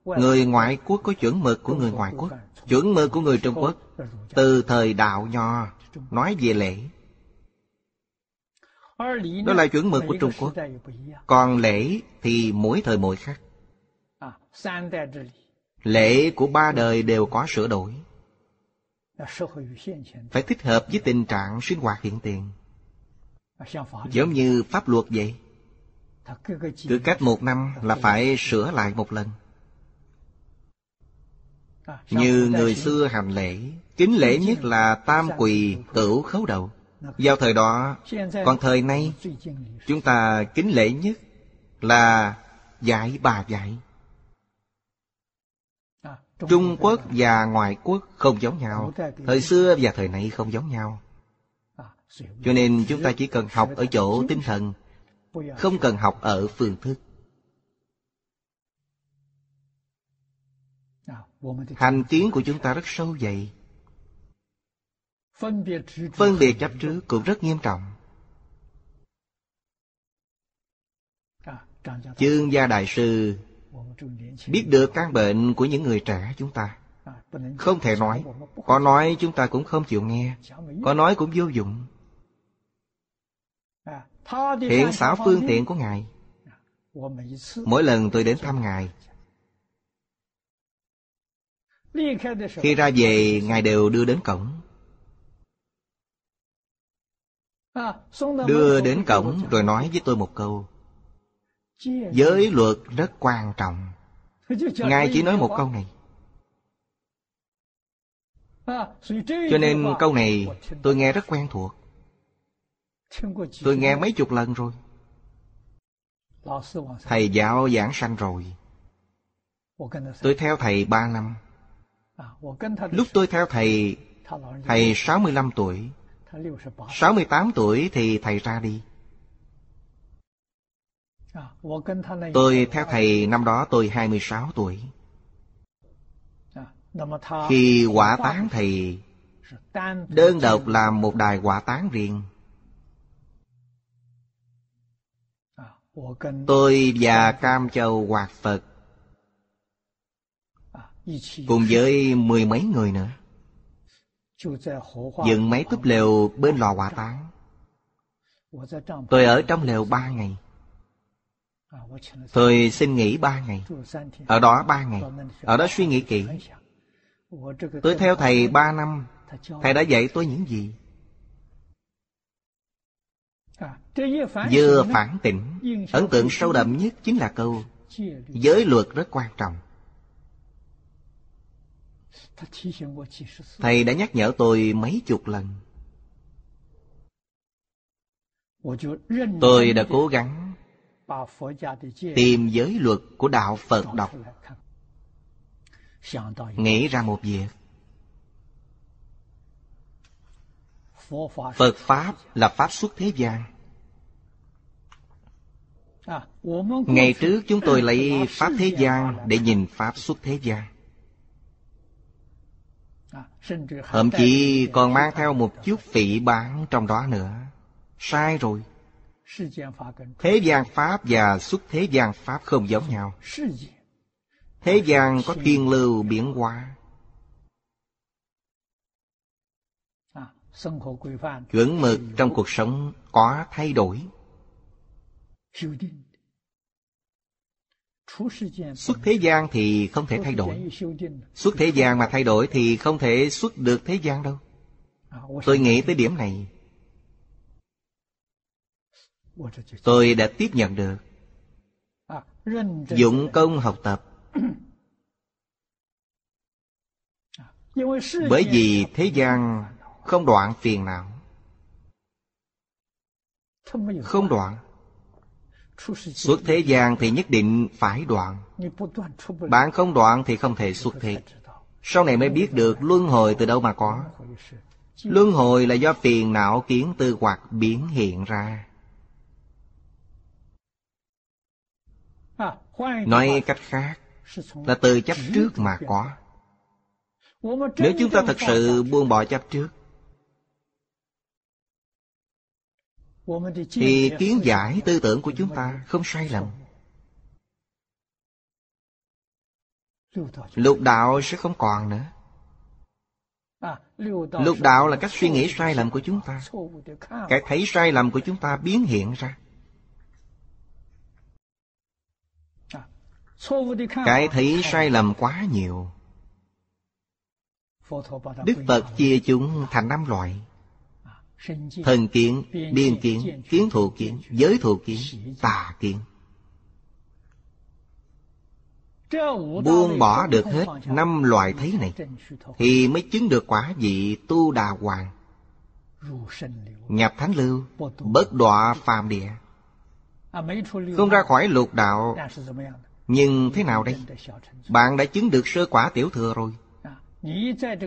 Người ngoại quốc có chuẩn mực của người ngoại quốc. Chuẩn mực của người Trung Quốc từ thời đạo nho, Nói về lễ. Đó là chuẩn mực của Trung Quốc. Còn lễ thì mỗi thời mỗi khác. Lễ của ba đời đều có sửa đổi. Phải thích hợp với tình trạng sinh hoạt hiện tiền. Giống như pháp luật vậy. Cứ cách một năm là phải sửa lại một lần. Như người xưa hành lễ kính lễ nhất là tam quỳ cửu khấu đầu. Vào thời đó còn thời nay, chúng ta kính lễ nhất là dạy bà dạy Trung Quốc và ngoại quốc không giống nhau. Thời xưa và thời nay không giống nhau. Cho nên chúng ta chỉ cần học ở chỗ tinh thần, Không cần học ở phương thức. Hành tiến của chúng ta rất sâu dày. Phân biệt chấp trước cũng rất nghiêm trọng. Chương gia đại sư biết được căn bệnh của những người trẻ chúng ta. Không thể nói. có nói chúng ta cũng không chịu nghe. Có nói cũng vô dụng. Hiện xảo phương tiện của ngài. Mỗi lần tôi đến thăm ngài khi ra về ngài đều đưa đến cổng đưa đến cổng rồi nói với tôi một câu. Giới luật rất quan trọng. Ngài chỉ nói một câu này. Cho nên câu này tôi nghe rất quen thuộc. Tôi nghe mấy chục lần rồi. Thầy giáo giảng sanh rồi. Tôi theo thầy ba năm. Lúc tôi theo thầy Thầy 65 tuổi 68 tuổi thì thầy ra đi. Tôi theo thầy năm đó tôi 26 tuổi. Khi quả tán thầy Đơn độc làm một đài quả tán riêng. Tôi và Cam Châu Hoạt Phật Cùng với mười mấy người nữa Dựng mấy túp lều bên lò hỏa táng. Tôi ở trong lều ba ngày. Tôi xin nghỉ ba ngày. Ở đó ba ngày. Ở đó suy nghĩ kỹ. Tôi theo thầy ba năm. Thầy đã dạy tôi những gì? Vừa phản tỉnh, Ấn tượng sâu đậm nhất chính là câu, Giới luật rất quan trọng. Thầy đã nhắc nhở tôi mấy chục lần. Tôi đã cố gắng tìm giới luật của đạo Phật đọc. Nghĩ ra một việc. Phật Pháp là Pháp xuất thế gian. Ngày trước chúng tôi lấy Pháp thế gian để nhìn Pháp xuất thế gian Thậm chí còn mang theo một chút phỉ bán trong đó nữa. Sai rồi. Thế gian Pháp và xuất thế gian Pháp không giống nhau. Thế gian có thiên lưu biến hóa Chuẩn mực trong cuộc sống có thay đổi Xuất thế gian thì không thể thay đổi. Xuất thế gian mà thay đổi thì không thể xuất được thế gian đâu. Tôi nghĩ tới điểm này. Tôi đã tiếp nhận được. Dụng công học tập. Bởi vì thế gian không đoạn phiền não. Không đoạn Xuất thế gian thì nhất định phải đoạn. Bạn không đoạn thì không thể xuất thế. Sau này mới biết được luân hồi từ đâu mà có. Luân hồi là do phiền não kiến tư hoặc biến hiện ra. Nói cách khác Là từ chấp trước mà có. Nếu chúng ta thật sự buông bỏ chấp trước thì kiến giải tư tưởng của chúng ta không sai lầm. Lục đạo sẽ không còn nữa. Lục đạo là cách suy nghĩ sai lầm của chúng ta. Cái thấy sai lầm của chúng ta biến hiện ra. Cái thấy sai lầm quá nhiều. Đức phật chia chúng thành năm loại. Thần kiến, biên kiến, kiến thụ kiến, giới thụ kiến, tà kiến。Buông bỏ được hết năm loại thấy này Thì mới chứng được quả vị tu đà hoàng. Nhập thánh lưu, bất đọa phàm địa. Không ra khỏi lục đạo. Nhưng thế nào đây? Bạn đã chứng được sơ quả tiểu thừa rồi.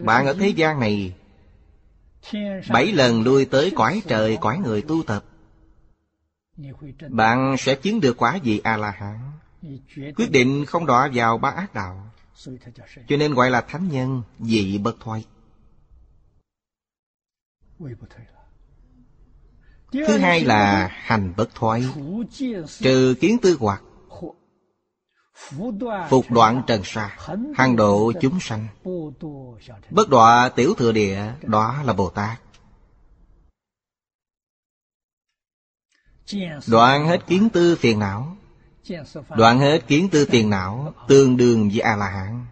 Bạn ở thế gian này Bảy lần lui tới cõi trời cõi người tu tập. Bạn sẽ chứng được quả vị A-la-hán. Quyết định không đọa vào ba ác đạo. Cho nên gọi là thánh nhân, vị bất thoái. Thứ hai là hành bất thoái. Trừ kiến tư hoặc Phục đoạn trần sa Hàng độ chúng sanh. Bất đọa tiểu thừa địa, Đó là Bồ Tát. Đoạn hết kiến tư phiền não. Đoạn hết kiến tư phiền não, Tương đương với A-la-hán.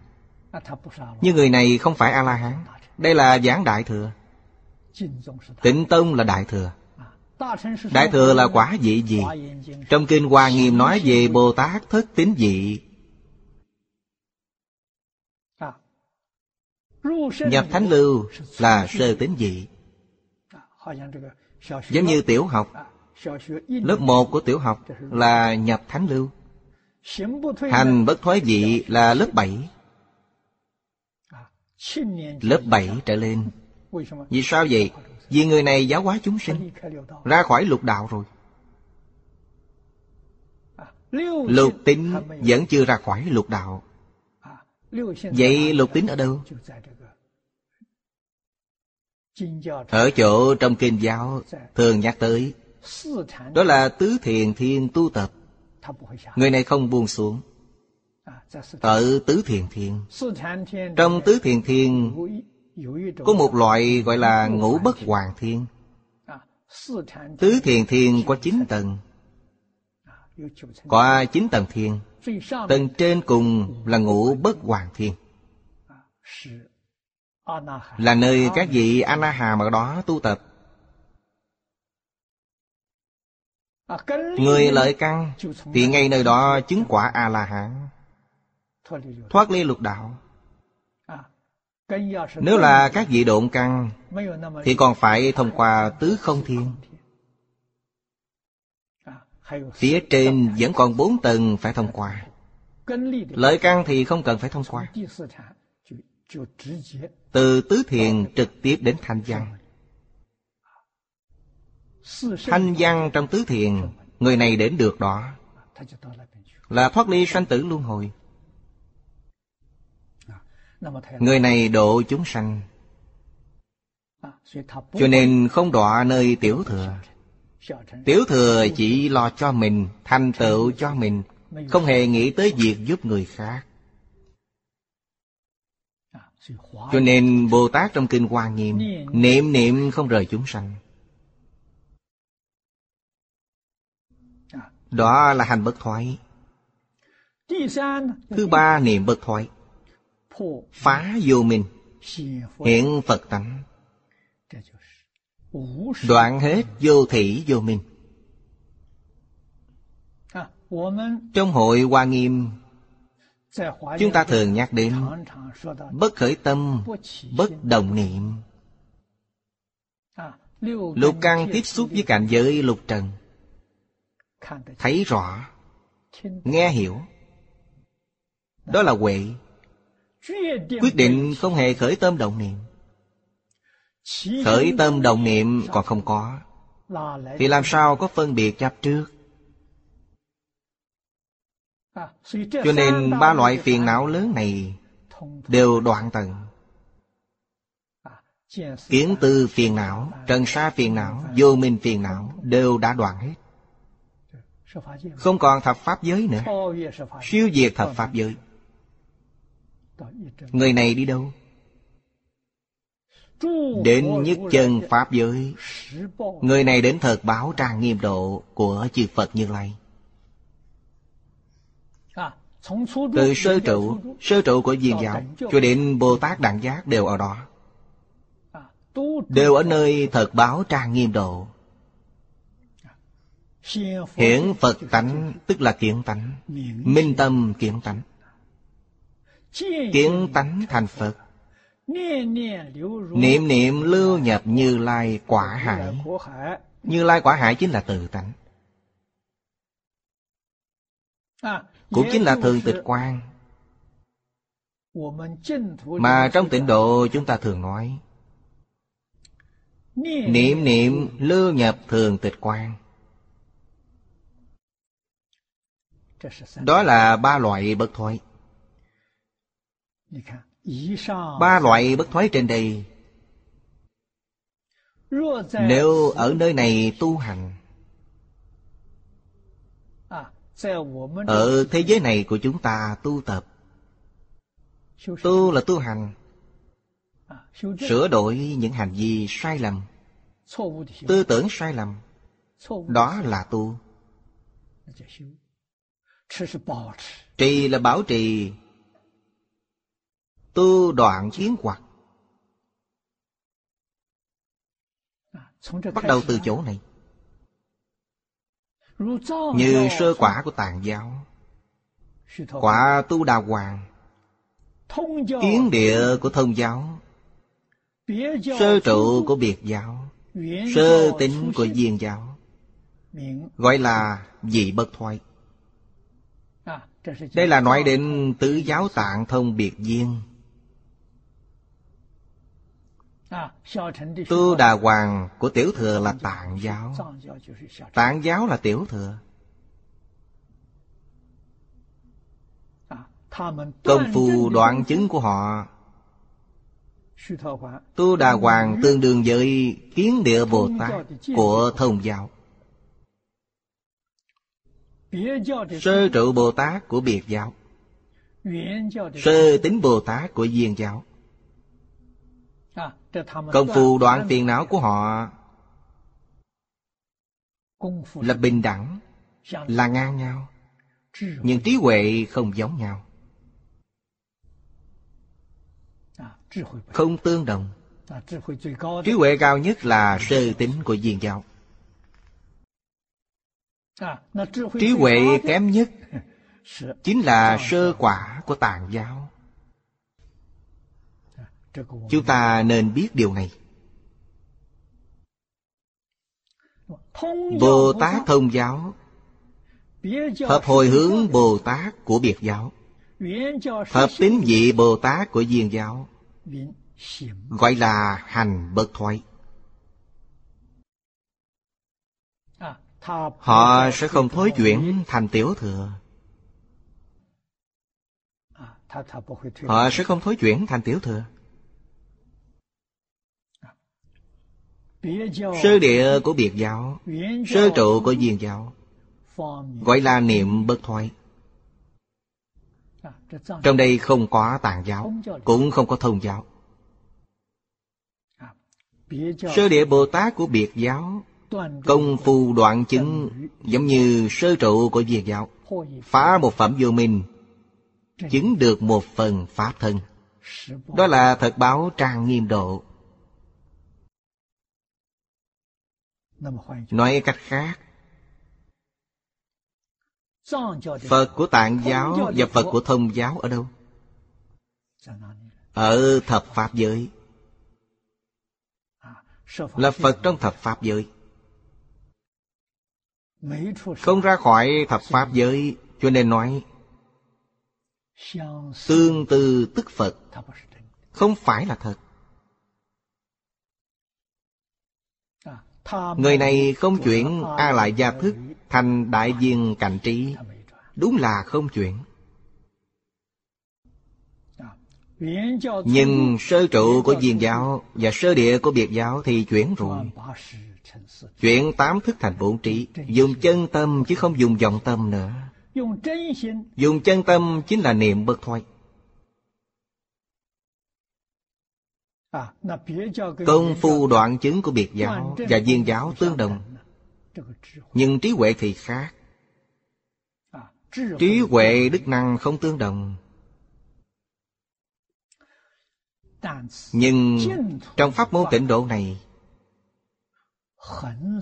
Nhưng người này không phải A-la-hán. Đây là giảng Đại Thừa. Tịnh Tông là Đại Thừa. Đại Thừa là quả vị gì? Trong Kinh Hoa Nghiêm nói về Bồ Tát thất tín vị Nhập thánh lưu là sơ tín vị Giống như tiểu học. Lớp 1 của tiểu học là nhập thánh lưu. Hành bất thoái vị là lớp 7 Lớp 7 trở lên. Vì sao vậy? Vì người này giáo hóa chúng sinh. Ra khỏi lục đạo rồi. Lục tính vẫn chưa ra khỏi lục đạo. Vậy lục tính ở đâu? Ở chỗ trong kinh giáo, thường nhắc tới. Đó là tứ thiền thiên tu tập. Người này không buông xuống. Ở tứ thiền thiên. Trong tứ thiền thiên có một loại gọi là ngũ bất hoàng thiên. Tứ thiền thiên có chín tầng. Có chín tầng thiên. Tầng trên cùng là ngũ bất hoàng thiên. Là nơi các vị Anaham ở đó tu tập. Người lợi căn Thì ngay nơi đó chứng quả A-la-hán. Thoát ly lục đạo. Nếu là các vị độn căn, Thì còn phải thông qua tứ không thiên. Phía trên vẫn còn bốn tầng phải thông qua. Lợi căn thì không cần phải thông qua. Từ tứ thiền trực tiếp đến thanh văn. Thanh văn trong tứ thiền, Người này đến được đó. Là thoát ly sanh tử luân hồi. Người này độ chúng sanh. Cho nên không đọa nơi tiểu thừa. Tiểu thừa chỉ lo cho mình, Thành tựu cho mình, Không hề nghĩ tới việc giúp người khác. Cho nên Bồ Tát trong Kinh Hoa Nghiêm Niệm niệm không rời chúng sanh. Đó là hành bất thoái. Thứ ba niệm bất thoái. Phá vô minh. Hiện Phật tánh. Đoạn hết vô thị vô minh. Trong hội Hoa Nghiêm Chúng ta thường nhắc đến Bất khởi tâm, bất đồng niệm. Lục căn tiếp xúc với cảnh giới lục trần. Thấy rõ Nghe hiểu. Đó là huệ Quyết định không hề khởi tâm động niệm. Khởi tâm đồng niệm còn không có. Thì làm sao có phân biệt chấp trước? Cho nên ba loại phiền não lớn này Đều đoạn tận. Kiến tư phiền não, Trần sa phiền não, Vô minh phiền não Đều đã đoạn hết. Không còn thập pháp giới nữa. Siêu diệt thập pháp giới. Người này đi đâu? Đến nhất chân Pháp giới. Người này đến thật báo trang nghiêm độ Của chư Phật Như Lai. Từ sơ trụ Sơ trụ của viên giáo Cho đến Bồ Tát Đẳng Giác đều ở đó. Đều ở nơi thật báo trang nghiêm độ. Hiển Phật tánh, Tức là kiến tánh. Minh tâm kiến tánh. Kiến tánh thành Phật. Niệm niệm lưu nhập Như Lai quả hải. Như Lai quả hải chính là tự tánh. Cũng chính là thường tịch quan. Mà trong tịnh độ chúng ta thường nói, Niệm niệm lưu nhập thường tịch quan. Đó là ba loại bất thoại Ba loại bất thoái trên đây. Nếu ở nơi này tu hành Ở thế giới này của chúng ta tu tập. Tu là tu hành. Sửa đổi những hành vi sai lầm. Tư tưởng sai lầm. Đó là tu. Trì là bảo trì tư đoạn chiến hoặc. Bắt đầu từ chỗ này. Như sơ quả của tàn giáo. Quả tu đà hoàng. Kiến địa của thông giáo. Sơ trụ của biệt giáo. Sơ tính của viên giáo. Gọi là dị bất thoại đây là nói đến tứ giáo tạng thông biệt viên. Tu Đà Hoàng của Tiểu Thừa là Tạng giáo。Tạng giáo là Tiểu Thừa。Công phu đoạn chứng của họ。Tu Đà Hoàng tương đương với Kiến Địa Bồ Tát của Thông giáo。Sơ trụ Bồ Tát của Biệt giáo。Sơ tính Bồ Tát của Duyên giáo Công phu đoạn phiền não của họ Là bình đẳng Là ngang nhau. Nhưng trí huệ không giống nhau. Không tương đồng. Trí huệ cao nhất là sơ tính của viên giáo. Trí huệ kém nhất Chính là sơ quả của tạng giáo Chúng ta nên biết điều này. Bồ Tát thông giáo. Hợp hồi hướng Bồ Tát của biệt giáo. Hợp tín vị Bồ Tát của viên giáo. Gọi là hành bất thoái. Họ sẽ không thối chuyển thành tiểu thừa. Họ sẽ không thối chuyển thành tiểu thừa Sơ địa của biệt giáo. Sơ trụ của viên giáo. Gọi là niệm bất thoái. Trong đây không có tạng giáo Cũng không có thông giáo. Sơ địa Bồ Tát của biệt giáo Công phu đoạn chứng Giống như sơ trụ của viên giáo. Phá một phẩm vô minh Chứng được một phần Pháp thân. Đó là thật báo trang nghiêm độ Nói cách khác. Phật của tạng giáo và Phật của thông giáo ở đâu? Ở thập Pháp giới. Là Phật trong thập Pháp giới. Không ra khỏi thập Pháp giới Cho nên nói Tương tư tức Phật Không phải là thật Người này không chuyển A lại gia thức Thành đại viên cảnh trí. Đúng là không chuyển. Nhưng sơ trụ của viên giáo Và sơ địa của biệt giáo thì chuyển rồi. Chuyển tám thức thành bổn trí Dùng chân tâm chứ không dùng vọng tâm nữa. Dùng chân tâm chính là niệm bất thoại Công phu đoạn chứng của biệt giáo và viên giáo tương đồng. Nhưng trí huệ thì khác. Trí huệ đức năng không tương đồng. Nhưng trong pháp môn tịnh độ này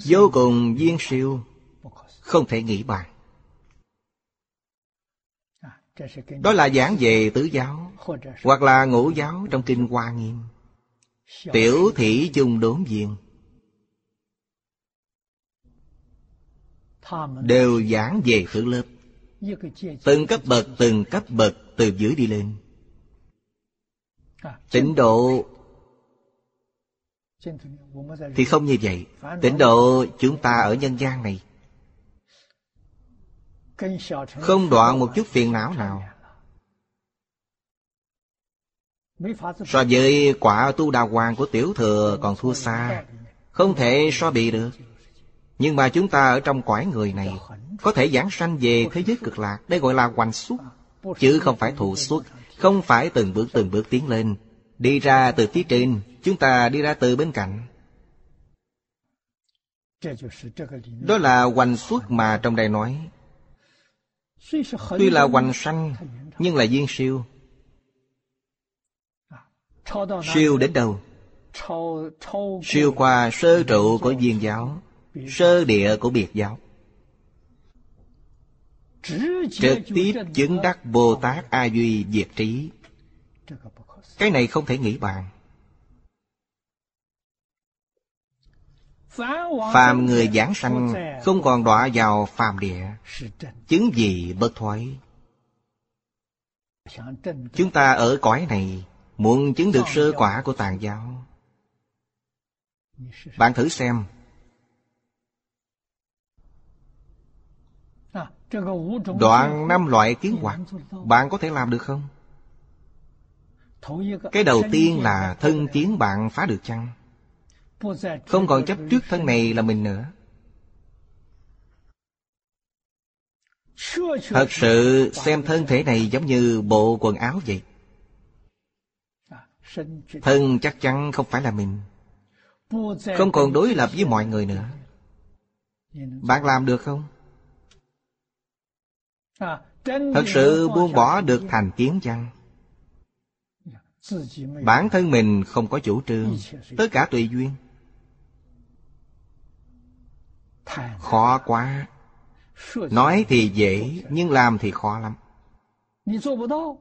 Vô cùng viên siêu Không thể nghĩ bàn. Đó là giảng về tứ giáo Hoặc là ngũ giáo trong kinh Hoa Nghiêm Tiểu thị chung đốn viên. Đều giảng về thứ lớp. Từng cấp bậc từng cấp bậc từ dưới đi lên. Tịnh độ Thì không như vậy. Tịnh độ chúng ta ở nhân gian này. Không đoạn một chút phiền não nào So với quả tu đà hoàng của tiểu thừa còn thua xa Không thể so bị được. Nhưng mà chúng ta ở trong cõi người này Có thể giảng sanh về thế giới cực lạc Đây gọi là hoành xuất. Chứ không phải thụ xuất Không phải từng bước từng bước tiến lên. Đi ra từ phía trên Chúng ta đi ra từ bên cạnh. Đó là hoành xuất mà trong đây nói. Tuy là hoành sanh Nhưng là viên siêu Siêu đến đâu? Siêu qua sơ trụ của viên giáo Sơ địa của biệt giáo. Trực tiếp chứng đắc Bồ Tát A Duy Diệt Trí. Cái này không thể nghĩ bàn. Phàm người giảng sanh Không còn đọa vào phàm địa. Chứng gì bất thoái? Chúng ta ở cõi này Muốn chứng được sơ quả của tàn giáo Bạn thử xem Đoạn năm loại kiến hoạt, Bạn có thể làm được không? Cái đầu tiên là thân kiến bạn phá được chăng? Không còn chấp trước thân này là mình nữa Thật sự xem thân thể này giống như bộ quần áo vậy Thân chắc chắn không phải là mình. Không còn đối lập với mọi người nữa. Bạn làm được không? Thật sự buông bỏ được thành kiến chăng? Bản thân mình không có chủ trương, Tất cả tùy duyên. Khó quá. Nói thì dễ, Nhưng làm thì khó lắm.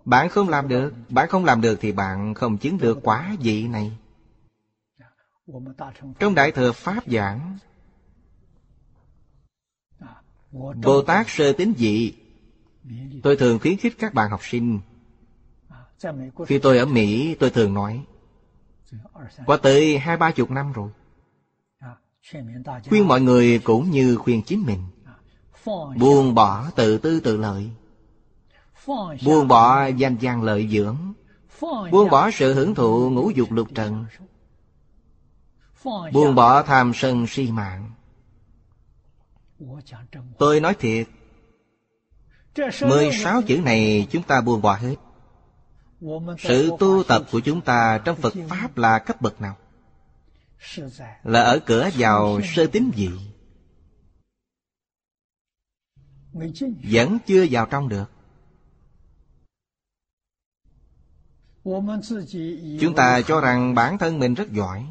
Bạn không làm được, Bạn không làm được thì bạn không chứng được quả vị này. Trong Đại Thừa Pháp giảng Bồ Tát sơ tính dị, Tôi thường khuyến khích các bạn học sinh, Khi tôi ở Mỹ, tôi thường nói, Qua tới hai ba chục năm rồi, Khuyên mọi người cũng như khuyên chính mình, Buông bỏ tự tư tự lợi. Buông bỏ danh gian lợi dưỡng. Buông bỏ sự hưởng thụ ngũ dục lục trần. Buông bỏ tham sân si mạng. Tôi nói thiệt Mười sáu chữ này chúng ta buông bỏ hết. Sự tu tập của chúng ta trong Phật Pháp là cấp bậc nào? Là ở cửa vào sơ tín vị. Vẫn chưa vào trong được Chúng ta cho rằng bản thân mình rất giỏi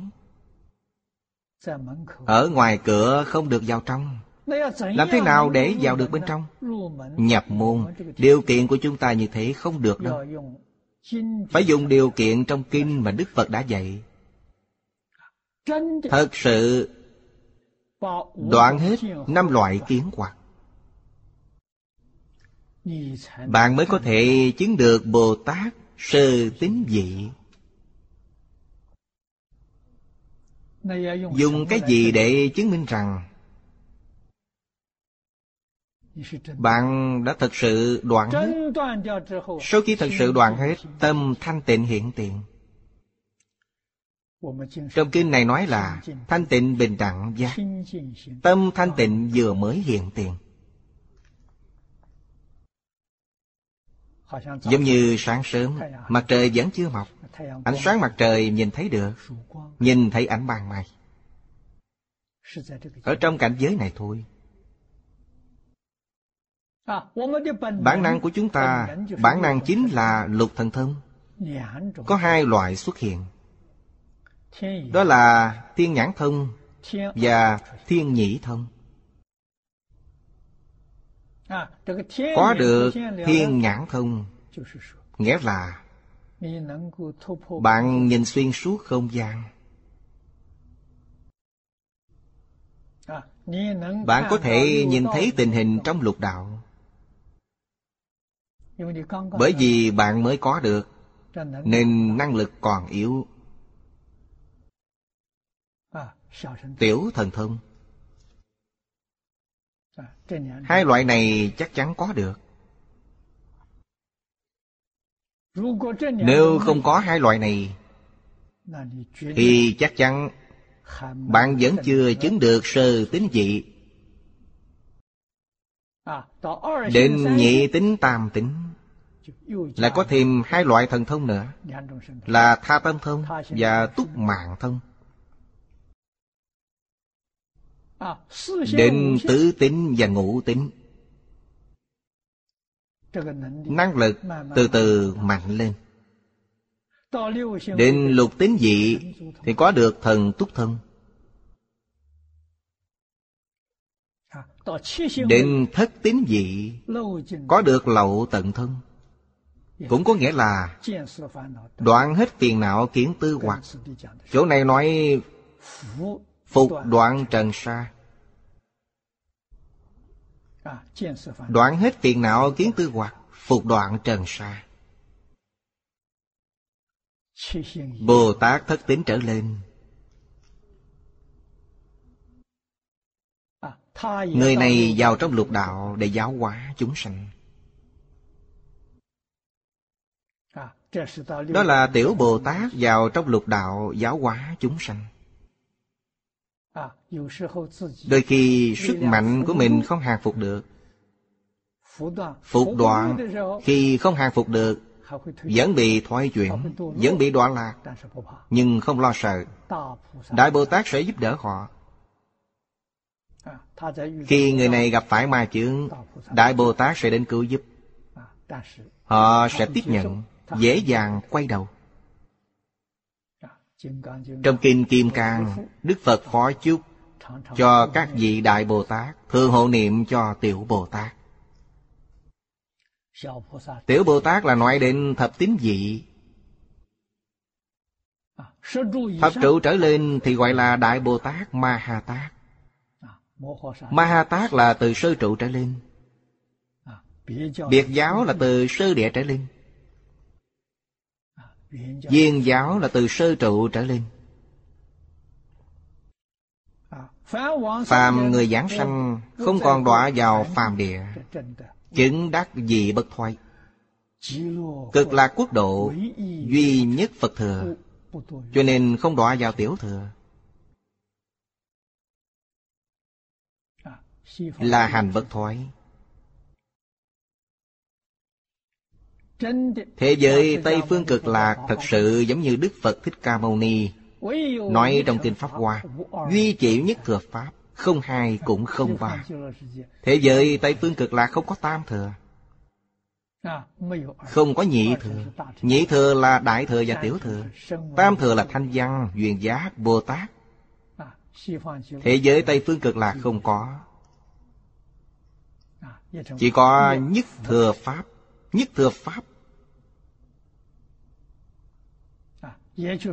Ở ngoài cửa không được vào trong làm thế nào để vào được bên trong? Nhập môn, điều kiện của chúng ta như thế không được đâu. Phải dùng điều kiện trong kinh mà Đức Phật đã dạy. Thật sự đoạn hết năm loại kiến hoặc. Bạn mới có thể chứng được Bồ Tát sơ tính dị. Dùng cái gì để chứng minh rằng bạn đã thật sự đoạn hết? Sau khi thật sự đoạn hết, Tâm thanh tịnh hiện tiền. Trong kinh này nói là Thanh tịnh bình đẳng giác. Tâm thanh tịnh vừa mới hiện tiền. Giống như sáng sớm Mặt trời vẫn chưa mọc. Ánh sáng mặt trời nhìn thấy được Nhìn thấy ánh ban mai. Ở trong cảnh giới này thôi. Bản năng của chúng ta Bản năng chính là lục thần thông. Có hai loại xuất hiện. Đó là thiên nhãn thông Và thiên nhĩ thông Có được thiên nhãn thông Nghĩa là Bạn nhìn xuyên suốt không gian Bạn có thể nhìn thấy tình hình trong lục đạo。bởi vì bạn mới có được nên năng lực còn yếu。tiểu thần thông hai loại này chắc chắn có được. Nếu không có hai loại này thì chắc chắn bạn vẫn chưa chứng được sơ tính vị đến nhị tính tam tính lại có thêm hai loại thần thông nữa là tha tâm thông và túc mạng thông đến tứ tính và ngũ tính năng lực từ từ mạnh lên. Đến lục tính dị thì có được thần túc thông đến thất tính dị có được lậu tận thân. Cũng có nghĩa là đoạn hết phiền não kiến tư hoặc. Chỗ này nói phục đoạn trần sa. đoạn hết phiền não kiến tư hoặc phục đoạn trần sa. Bồ tát thất tính trở lên. Người này vào trong lục đạo để giáo hóa chúng sanh. Đó là tiểu Bồ Tát vào trong lục đạo giáo hóa chúng sanh. Đôi khi sức mạnh của mình không hàng phục được. Phục đoạn khi không hàng phục được Vẫn bị thoái chuyển Vẫn bị đoạn lạc. Nhưng không lo sợ. Đại Bồ Tát sẽ giúp đỡ họ. Khi người này gặp phải ma chướng Đại Bồ Tát sẽ đến cứu giúp. Họ sẽ tiếp nhận Dễ dàng quay đầu trong Kinh Kim Cang, Đức Phật phó chúc Cho các vị Đại Bồ Tát Thường hộ niệm cho Tiểu Bồ Tát. Tiểu Bồ Tát là nói đến thập tín vị. Thập trụ trở lên thì gọi là Đại Bồ Tát Ma Ha Tát. Ma Ha Tát là từ sơ trụ trở lên. Biệt giáo là từ sơ địa trở lên. Viên giáo là từ sơ trụ trở lên. Phàm người giảng sanh Không còn đọa vào phàm địa. Chứng đắc gì bất thoái. Cực lạc quốc độ, Duy nhất Phật thừa. Cho nên không đọa vào tiểu thừa. Là hành bất thoái. Thế giới Tây Phương cực lạc thật sự giống như Đức Phật Thích Ca Mâu Ni. Nói trong Kinh Pháp Hoa Duy chỉ nhất thừa Pháp Không hai cũng không ba. Thế giới Tây Phương cực lạc không có tam thừa Không có nhị thừa. Nhị thừa là đại thừa và tiểu thừa. Tam thừa là thanh văn, duyên giác, Bồ Tát. Thế giới Tây Phương cực lạc không có. Chỉ có nhất thừa Pháp Nhất thừa Pháp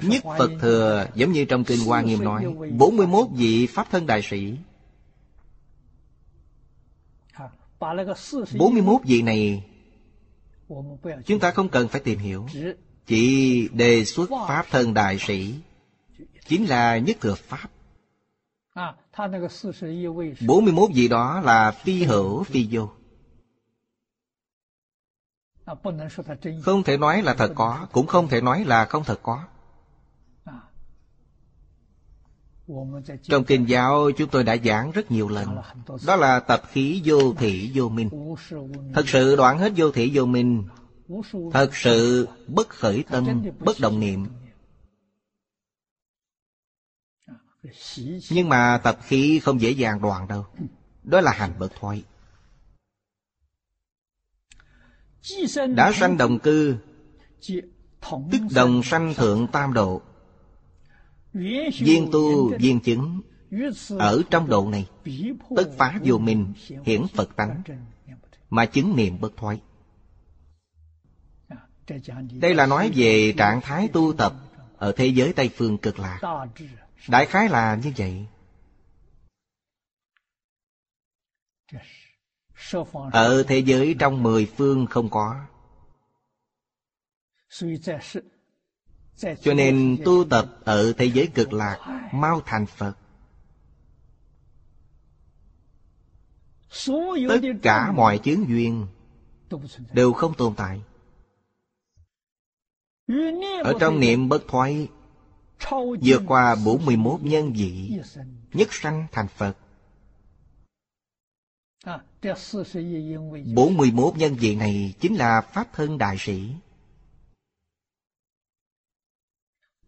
Nhất Phật thừa, giống như trong Kinh Hoa Nghiêm nói 41 vị Pháp thân đại sĩ. 41 vị này, Chúng ta không cần phải tìm hiểu. Chỉ đề xuất Pháp thân đại sĩ Chính là nhất thừa Pháp. 41 vị đó là phi hữu, phi vô. Không thể nói là thật có, Cũng không thể nói là không thật có. Trong kinh giáo chúng tôi đã giảng rất nhiều lần. Đó là tập khí vô thị vô minh. Thật sự đoạn hết vô thị vô minh. Thật sự bất khởi tâm, bất động niệm. Nhưng mà tập khí không dễ dàng đoạn đâu. Đó là hành bất thoái. Đã sanh đồng cư Tức đồng sanh thượng tam độ Viên tu, viên chứng, Ở trong độ này, Tất phá vô minh, Hiển Phật tánh, Mà chứng niệm bất thoái. Đây là nói về trạng thái tu tập Ở thế giới Tây Phương cực lạc. Đại khái là như vậy. Ở thế giới trong mười phương không có cho nên tu tập ở thế giới cực lạc, Mau thành Phật. Tất cả mọi chướng duyên Đều không tồn tại. Ở trong niệm bất thoái, Vượt qua 41 nhân vị, Nhất sanh thành Phật. 41 nhân vị này chính là Pháp thân đại sĩ.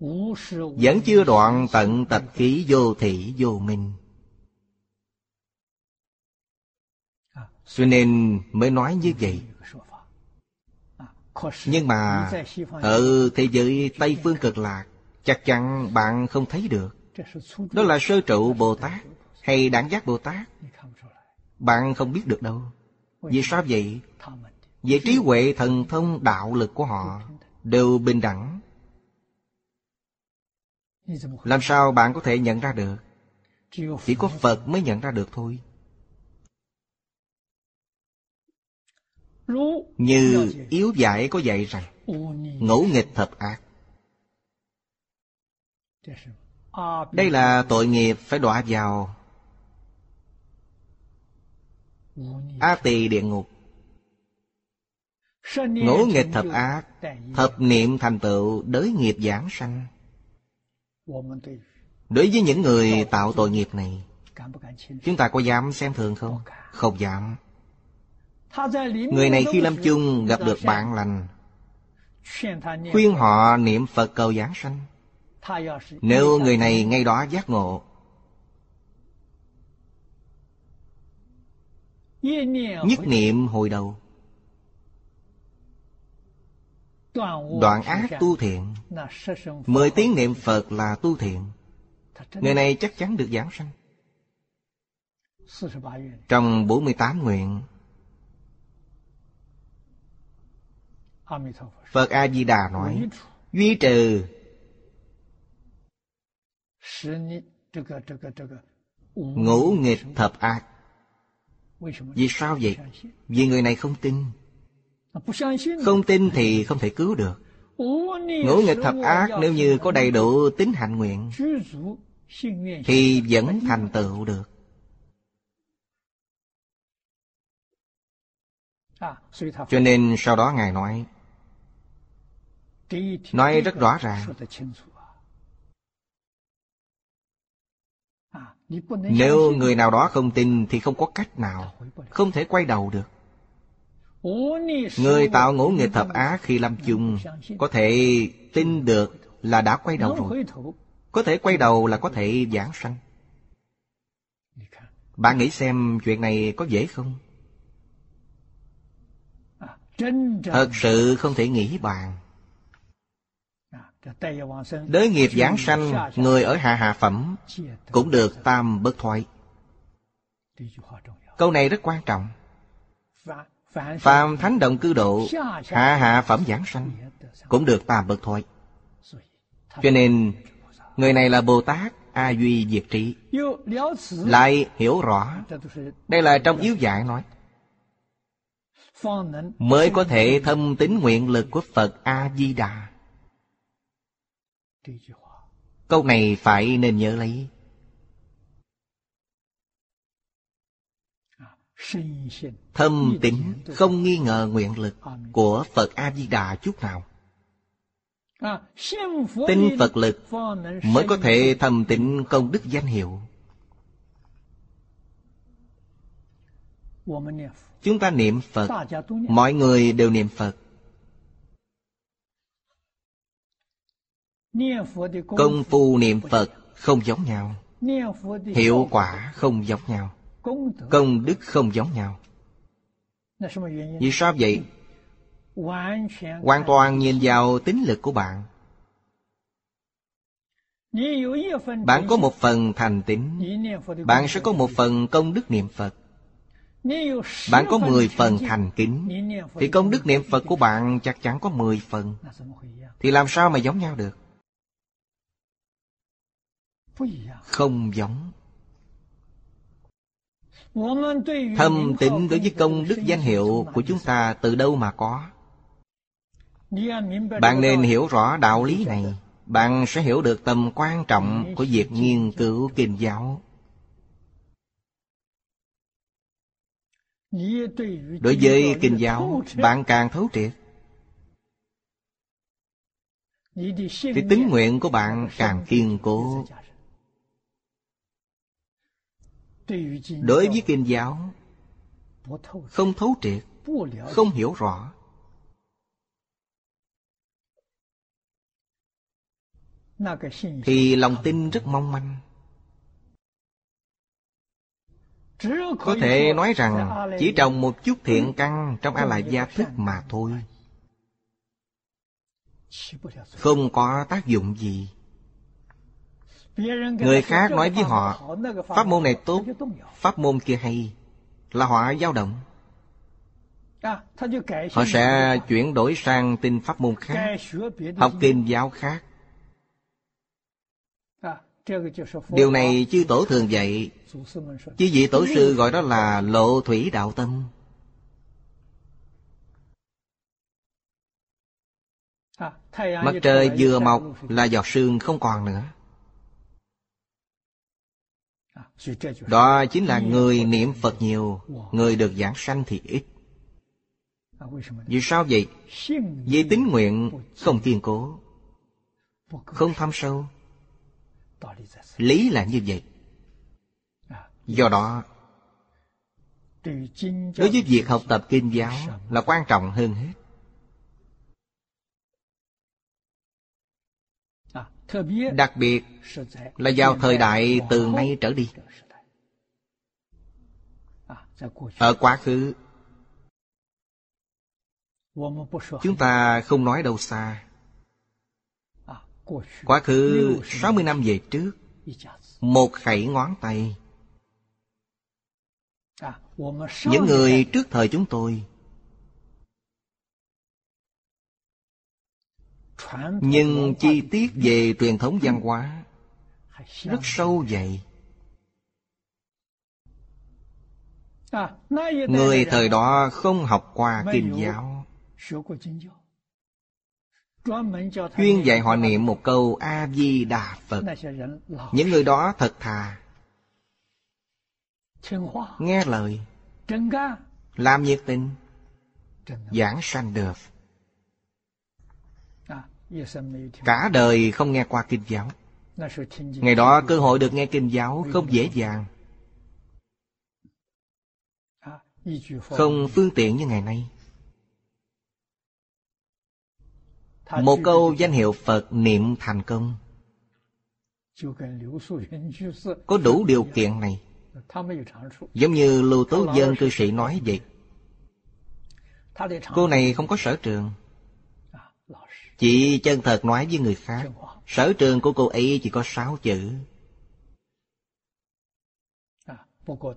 Vẫn chưa đoạn tận tập khí vô thị vô minh. Cho nên mới nói như vậy. Nhưng mà Ở thế giới Tây Phương cực lạc Chắc chắn bạn không thấy được. Đó là sơ trụ Bồ Tát Hay đẳng giác Bồ Tát. Bạn không biết được đâu. Vì sao vậy? Về trí huệ thần thông đạo lực của họ Đều bình đẳng làm sao bạn có thể nhận ra được? Chỉ có Phật mới nhận ra được thôi. Như yếu giải có dạy rằng, Ngẫu nghịch thập ác. Đây là tội nghiệp phải đọa vào A tỳ địa ngục. Ngũ nghịch thập ác, Thập niệm thành tựu, đới nghiệp giảng sanh. Đối với những người tạo tội nghiệp này Chúng ta có dám xem thường không? Không dám. Người này khi lâm chung gặp được bạn lành Khuyên họ niệm Phật cầu giảng sanh. Nếu người này ngay đó giác ngộ Nhất niệm hồi đầu Đoạn ác tu thiện. Mười tiếng niệm Phật là tu thiện. Người này chắc chắn được giảng sanh. Trong 48 nguyện Phật A-di-đà nói Duy trừ. Ngũ nghịch thập ác. Vì sao vậy? Vì người này không tin Không tin thì không thể cứu được. Ngũ nghịch thập ác nếu như có đầy đủ tính hạnh nguyện Thì vẫn thành tựu được. Cho nên sau đó Ngài nói Nói rất rõ ràng. Nếu người nào đó không tin Thì không có cách nào Không thể quay đầu được Người tạo ngũ nghịch thập ác khi lâm chung, Có thể tin được là đã quay đầu rồi. Có thể quay đầu là có thể giảng sanh. Bạn nghĩ xem chuyện này có dễ không? Thật sự không thể nghĩ bàn. Đới nghiệp giảng sanh, Người ở hạ hạ phẩm Cũng được tam bất thoại Câu này rất quan trọng. Phàm thánh động cư độ Hạ hạ phẩm giảng sanh Cũng được tam bất thoại Cho nên Người này là Bồ Tát A Duy Diệt Trị Lại hiểu rõ. Đây là trong yếu dạy nói. Mới có thể thâm tính nguyện lực của Phật A-di-đà Câu này phải nên nhớ lấy Thâm tính không nghi ngờ nguyện lực của Phật A-di-đà chút nào. Tin Phật lực mới có thể thâm tịnh công đức danh hiệu. Chúng ta niệm Phật, Mọi người đều niệm Phật. Công phu niệm Phật không giống nhau. Hiệu quả không giống nhau. Công đức. Không giống nhau. Vì sao vậy? Hoàn toàn nhìn vào tính lực của bạn. Bạn có một phần thành tín. Bạn sẽ có một phần công đức niệm Phật. Bạn có mười phần thành kính Thì công đức niệm Phật của bạn chắc chắn có mười phần. Thì làm sao mà giống nhau được? Không giống thâm tịnh đối với công đức danh hiệu của chúng ta từ đâu mà có? Bạn nên hiểu rõ đạo lý này. Bạn sẽ hiểu được tầm quan trọng của việc nghiên cứu kinh giáo. Đối với kinh giáo, bạn càng thấu triệt. Thì tính nguyện của bạn càng kiên cố đối với kinh giáo, không thấu triệt, không hiểu rõ. Thì lòng tin rất mong manh. Có thể nói rằng chỉ trồng một chút thiện căn trong a la gia thức mà thôi. Không có tác dụng gì. Người khác nói với họ, Pháp môn này tốt, Pháp môn kia hay, Là họ dao động. Họ sẽ chuyển đổi sang tin pháp môn khác, Học kinh giáo khác. Điều này chư tổ thường dạy. Chư vị tổ sư gọi đó là lộ thủy đạo tâm. Mặt trời vừa mọc là giọt sương không còn nữa đó chính là người niệm Phật nhiều Người được giảng sanh thì ít. Vì sao vậy? Vì tính nguyện không kiên cố Không thâm sâu. Lý là như vậy. Do đó Đối với việc học tập kinh giáo Là quan trọng hơn hết đặc biệt là vào thời đại từ nay trở đi. Ở quá khứ, chúng ta không nói đâu xa. Quá khứ 60 năm về trước, một khẩy ngón tay. Những người trước thời chúng tôi nhưng chi tiết về truyền thống văn hóa rất sâu dày. Người thời đó không học qua kinh giáo. Chuyên dạy họ niệm một câu a di đà phật. Những người đó thật thà. Nghe lời. Làm nhiệt tình. Giảng sanh được. Cả đời không nghe qua kinh giáo. Ngày đó cơ hội được nghe kinh giáo không dễ dàng. Không phương tiện như ngày nay. Một câu danh hiệu Phật niệm thành công. Có đủ điều kiện này. Giống như Lưu Tố Dân cư sĩ nói vậy. Cô này không có sở trường. Chị chân thật nói với người khác, Sở trường của cô ấy chỉ có sáu chữ.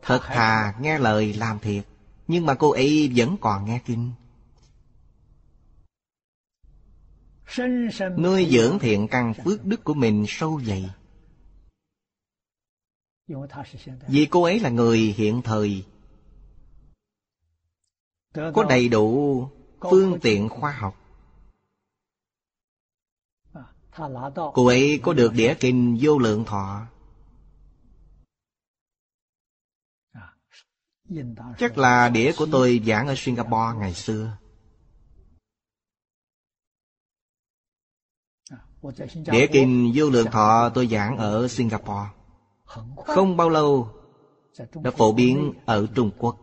Thật thà nghe lời làm thiệt, Nhưng mà cô ấy vẫn còn nghe kinh. Nuôi dưỡng thiện căn phước đức của mình sâu dày. Vì cô ấy là người hiện thời, Có đầy đủ phương tiện khoa học. Cô ấy có được đĩa kinh vô lượng thọ? Chắc là đĩa của tôi giảng ở Singapore ngày xưa. Đĩa kinh vô lượng thọ tôi giảng ở Singapore. Không bao lâu Đã phổ biến ở Trung Quốc.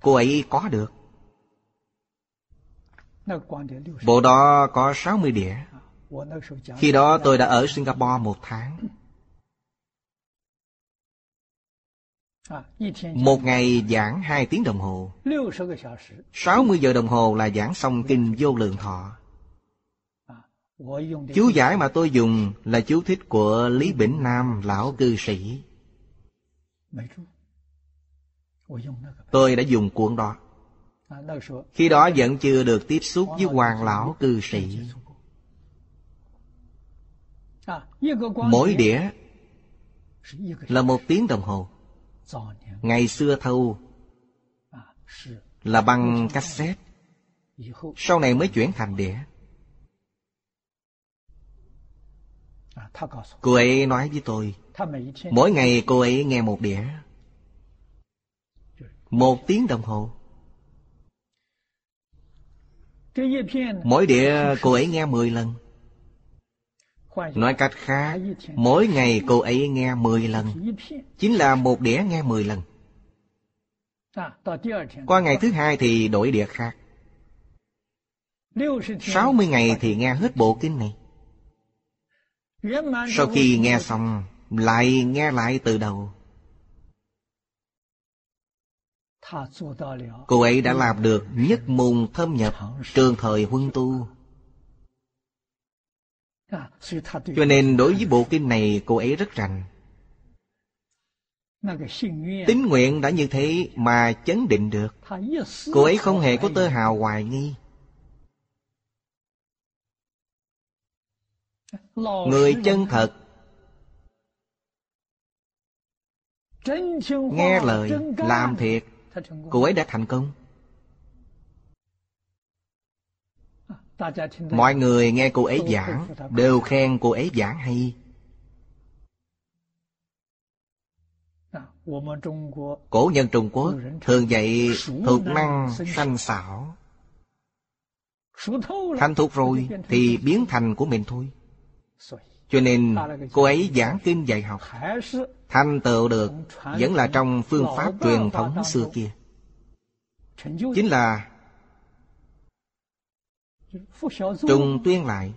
Cô ấy có được. Bộ đó có 60 đĩa. Khi đó tôi đã ở Singapore một tháng. Một ngày giảng 2 tiếng đồng hồ. 60 giờ đồng hồ là giảng xong kinh vô lượng thọ. Chú giải mà tôi dùng là chú thích của Lý Bỉnh Nam lão cư sĩ. Tôi đã dùng cuốn đó. Khi đó vẫn chưa được tiếp xúc với hoàng lão cư sĩ. Mỗi đĩa là một tiếng đồng hồ. Ngày xưa thâu là bằng cassette. Sau này mới chuyển thành đĩa. Cô ấy nói với tôi Mỗi ngày cô ấy nghe một đĩa. Một tiếng đồng hồ. Mỗi đĩa cô ấy nghe 10 lần. Nói cách khác Mỗi ngày cô ấy nghe 10 lần. Chính là một đĩa nghe 10 lần. Qua ngày thứ hai thì đổi đĩa khác. 60 ngày thì nghe hết bộ kinh này. Sau khi nghe xong Lại nghe lại từ đầu. Cô ấy đã làm được nhất môn thâm nhập trường thời huân tu. Cho nên đối với bộ kinh này cô ấy rất rành. Tín nguyện đã như thế mà chấn định được. Cô ấy không hề có tơ hào hoài nghi. Người chân thật Nghe lời, làm thiệt cô ấy đã thành công. À, Mọi người nghe cô ấy giảng. đều khen cô ấy giảng hay. À, Cổ nhân trung quốc thường dạy thuộc năng sanh xảo. Thành thuộc rồi thì biến thành của mình thôi cho nên cô ấy giảng kinh dạy học. Thành tựu được vẫn là trong phương pháp truyền thống xưa kia. Chính là trùng tuyên lại.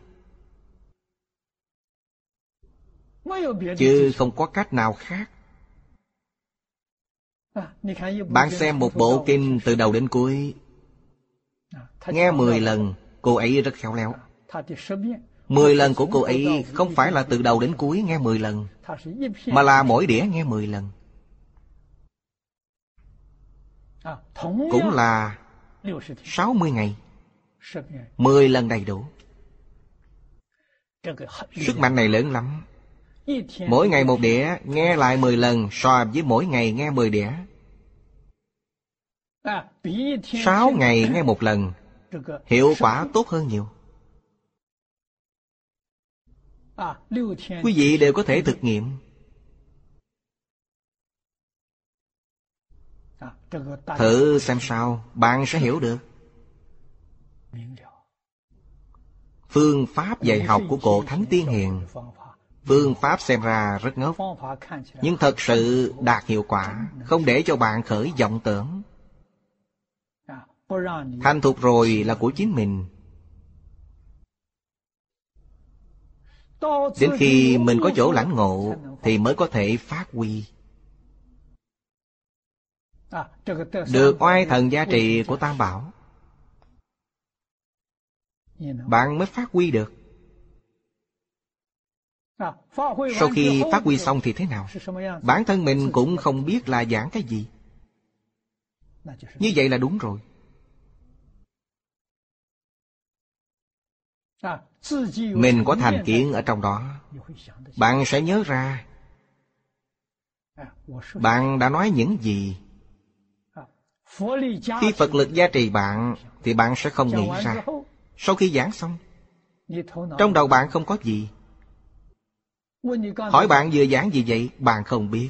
Chứ không có cách nào khác. Bạn xem một bộ kinh từ đầu đến cuối. Nghe mười lần, cô ấy rất khéo léo. Mười lần của cô ấy không phải là từ đầu đến cuối nghe mười lần, Mà là mỗi đĩa nghe mười lần. Cũng là sáu mươi ngày. Mười lần đầy đủ. Sức mạnh này lớn lắm. Mỗi ngày một đĩa, nghe lại mười lần, so với mỗi ngày nghe mười đĩa. Sáu ngày nghe một lần, Hiệu quả tốt hơn nhiều. Quý vị đều có thể thực nghiệm. Thử xem sao Bạn sẽ hiểu được. Phương pháp dạy học của cổ Thánh Tiên Hiền. Phương pháp xem ra rất ngốc. Nhưng thật sự đạt hiệu quả Không để cho bạn khởi vọng tưởng. Thành thục rồi là của chính mình Đến khi mình có chỗ lãnh ngộ, Thì mới có thể phát huy. Được oai thần giá trị của Tam Bảo, Bạn mới phát huy được. Sau khi phát huy xong thì thế nào? Bản thân mình cũng không biết là giảng cái gì. Như vậy là đúng rồi mình có thành kiến ở trong đó. Bạn sẽ nhớ ra, bạn đã nói những gì. Khi phật lực gia trì bạn, thì bạn sẽ không nghĩ ra. Sau khi giảng xong, trong đầu bạn không có gì. Hỏi bạn vừa giảng gì vậy, bạn không biết.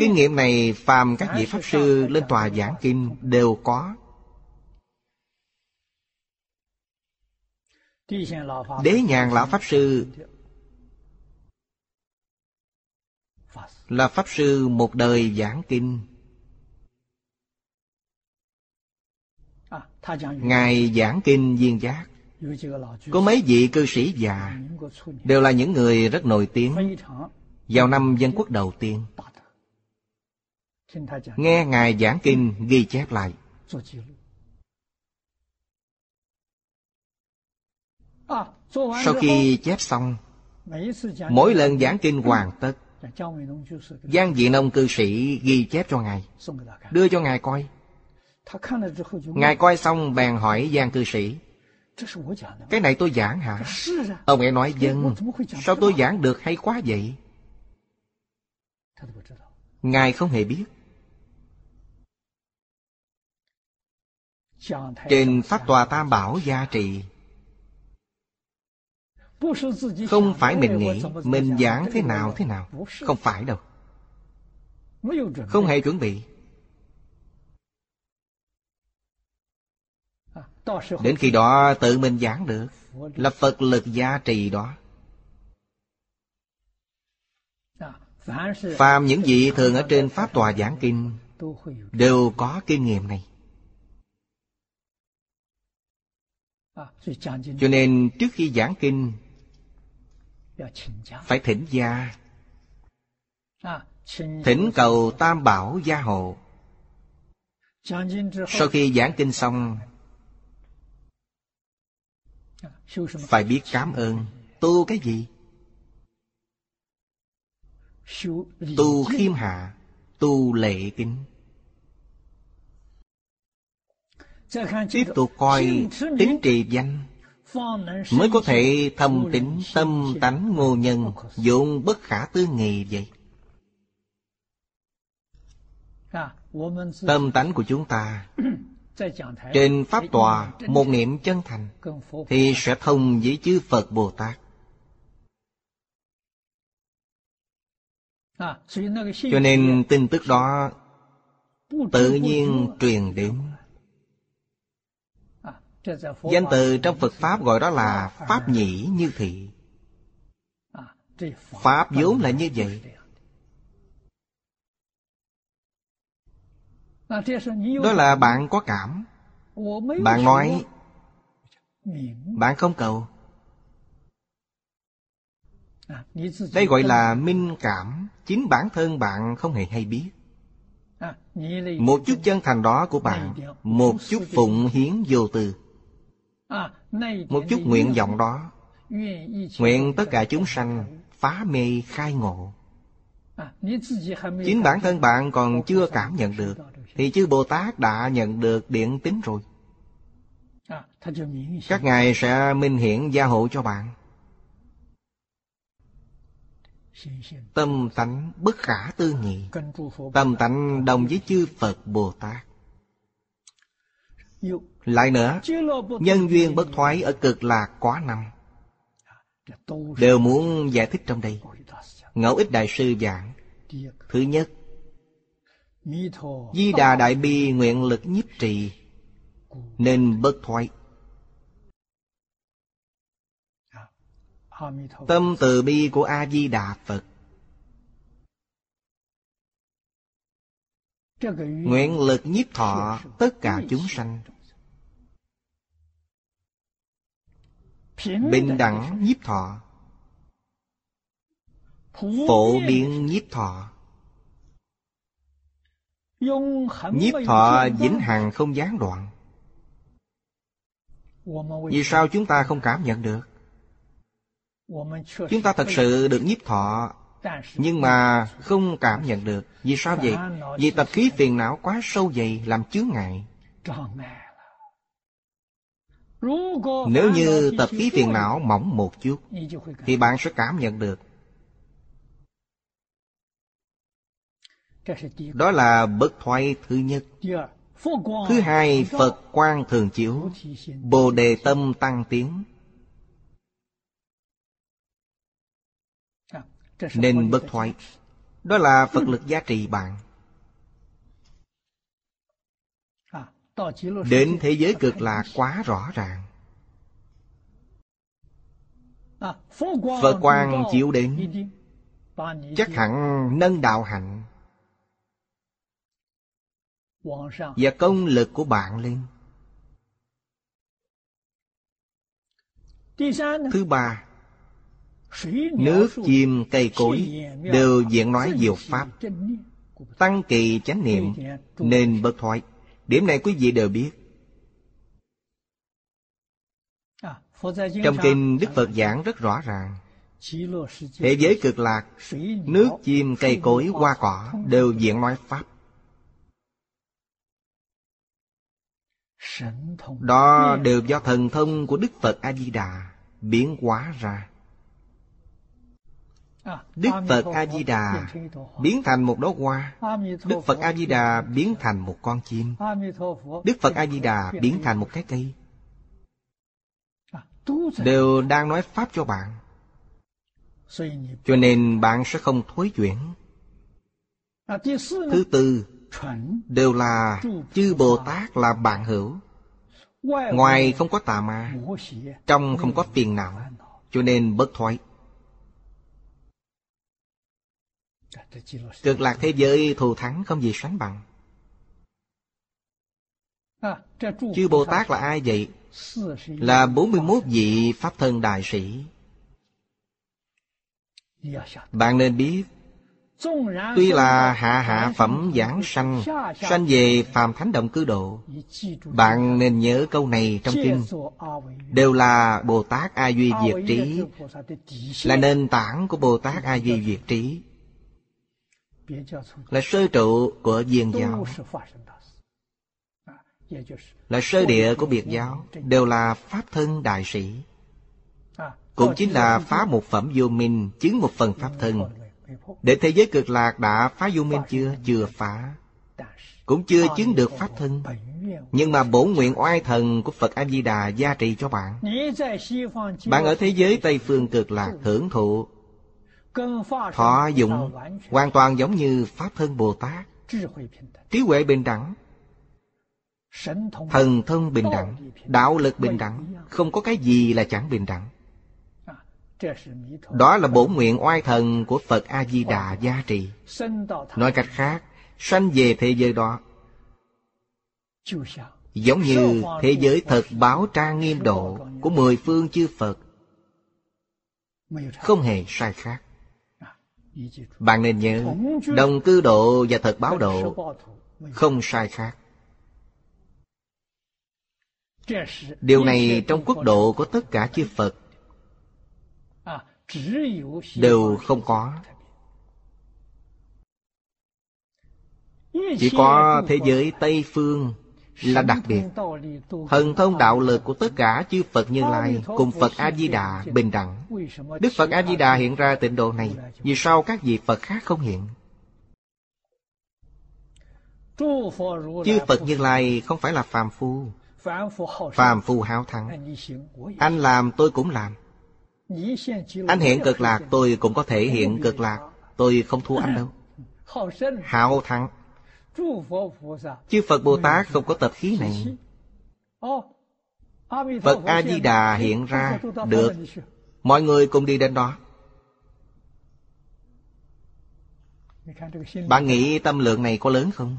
Kinh nghiệm này phàm các vị pháp sư lên tòa giảng kinh đều có. Đế nhàn lão Pháp Sư Là Pháp Sư một đời giảng kinh. Ngài giảng kinh viên giác. Có mấy vị cư sĩ già Đều là những người rất nổi tiếng. Vào năm dân quốc đầu tiên. Nghe Ngài giảng kinh ghi chép lại Sau khi chép xong Mỗi lần giảng kinh hoàn tất Giang Dị Nông cư sĩ ghi chép cho Ngài Đưa cho Ngài coi Ngài coi xong bèn hỏi Giang cư sĩ Cái này tôi giảng hả? Ông ấy nói dân Sao tôi giảng được hay quá vậy? Ngài không hề biết。Trên Pháp Tòa Tam Bảo gia trì không phải mình nghĩ Mình giảng thế nào thế nào Không phải đâu。Không hề chuẩn bị。Đến khi đó tự mình giảng được Là Phật lực gia trì đó。Phàm những vị thường ở trên Pháp Tòa giảng kinh Đều có kinh nghiệm này。Cho nên trước khi giảng kinh phải thỉnh gia. Thỉnh cầu tam bảo gia hộ. Sau khi giảng kinh xong phải biết cảm ơn. Tu cái gì? Tu khiêm hạ tu lệ kính. Tiếp tục coi tính trì danh mới có thể thâm tính, tâm tánh ngô nhân dụng bất khả tư nghị vậy. Tâm tánh của chúng ta trên pháp tòa, một niệm chân thành, thì sẽ thông với chư phật bồ tát. Cho nên tin tức đó tự nhiên truyền đến. Danh từ trong Phật Pháp gọi đó là Pháp nhĩ như thị. Pháp vốn là như vậy. Đó là bạn có cảm. Bạn nói, Bạn không cầu. Đây gọi là minh cảm. Chính bản thân bạn không hề hay biết. Một chút chân thành đó của bạn, Một chút phụng hiến vô tư. Một chút nguyện vọng đó. Nguyện tất cả chúng sanh phá mê khai ngộ. Chính bản thân bạn còn chưa cảm nhận được Thì chư Bồ Tát đã nhận được điện tính rồi. Các ngài sẽ minh hiển gia hộ cho bạn. Tâm tánh bất khả tư nghị. Tâm tánh đồng với chư Phật Bồ Tát Lại nữa Nhân duyên bất thoái ở cực lạc quá năm. Đều muốn giải thích trong đây. Ngẫu ích Đại Sư giảng Thứ nhất Di Đà Đại Bi nguyện lực nhiếp trì Nên bất thoái. Tâm từ bi của A-di-đà Phật. Nguyện lực nhiếp thọ tất cả chúng sanh Bình đẳng nhiếp thọ. Phổ biến nhiếp thọ. Nhiếp thọ vĩnh hằng không gián đoạn. Vì sao chúng ta không cảm nhận được? Chúng ta thật sự được. nhiếp thọ Nhưng mà không cảm nhận được. Vì sao vậy? Vì tập khí phiền não quá sâu dày Làm chướng ngại Nếu như tập khí phiền não mỏng một chút Thì bạn sẽ cảm nhận được. Đó là bất thoái thứ nhất. Thứ hai Phật quan thường chiếu Bồ đề tâm tăng tiến. Nên bất thoái. Đó là Phật lực giá trị bạn Đến thế giới cực là quá rõ ràng. Phật quan chiếu đến Chắc hẳn nâng đạo hạnh. Và công lực của bạn lên. Thứ ba Nước, chim, cây cối Đều diện nói diệu Pháp Tăng kỳ chánh niệm Nên bất thoái Điểm này quý vị đều biết. Trong kinh Đức Phật giảng rất rõ ràng. Thế giới cực lạc Nước, chim, cây cối, hoa cỏ Đều diện nói Pháp. Đó đều do thần thông của Đức Phật A-di-đà biến hóa ra. Đức Phật A-di-đà biến thành một đóa hoa. Đức Phật A-di-đà biến thành một con chim. Đức Phật A-di-đà biến thành một cái cây. Đều đang nói Pháp cho bạn. Cho nên bạn sẽ không thối chuyển. Thứ tư Đều là chư Bồ Tát. Là bạn hữu. Ngoài không có tà ma Trong không có phiền não Cho nên bất thoái Cực lạc thế giới thù thắng không gì sánh bằng. Chư Bồ Tát là ai vậy? Là 41 vị Pháp thân đại sĩ. Bạn nên biết Tuy là hạ hạ phẩm giảng sanh Sanh về phàm thánh động cư độ Bạn nên nhớ câu này trong kinh. Đều là Bồ Tát A Duy Diệt Trí Là nền tảng của Bồ Tát A Duy Diệt Trí là sơ trụ của viên giáo. Là sơ địa của biệt giáo đều là pháp thân đại sĩ. Cũng chính là phá một phẩm vô minh, chứng một phần pháp thân. Để thế giới cực lạc đã phá vô minh chưa? Chưa phá. Cũng chưa chứng được pháp thân. Nhưng mà bổn nguyện oai thần của phật a di đà gia trì cho bạn. Bạn ở thế giới tây phương cực lạc hưởng thụ. Thọ dụng hoàn toàn giống như Pháp thân Bồ Tát. Trí huệ bình đẳng. Thần thông bình đẳng. Đạo lực bình đẳng. Không có cái gì là chẳng bình đẳng. Đó là bổn nguyện oai thần của Phật A-di-đà gia trì. Nói cách khác Sanh về thế giới đó Giống như thế giới thật báo trang nghiêm độ Của mười phương chư Phật. Không hề sai khác bạn nên nhớ, Đồng cư độ và thật báo độ Không sai khác. Điều này trong quốc độ của tất cả chư Phật Đều không có. Chỉ có thế giới Tây Phương là đặc biệt, Thần thông đạo lực của tất cả chư Phật Như Lai Cùng Phật A-di-đà bình đẳng. Đức Phật A-di-đà hiện ra tịnh độ này, Vì sao các vị Phật khác không hiện? Chư Phật Như Lai không phải là phàm phu Phàm phu háo thắng. Anh làm, tôi cũng làm. Anh hiện cực lạc, tôi cũng có thể hiện cực lạc, Tôi không thua anh đâu. Hào thắng. Chư Phật Bồ Tát không có tập khí này. Phật A-di-đà hiện ra Được. Mọi người cùng đi đến đó. Bạn nghĩ tâm lượng này có lớn không?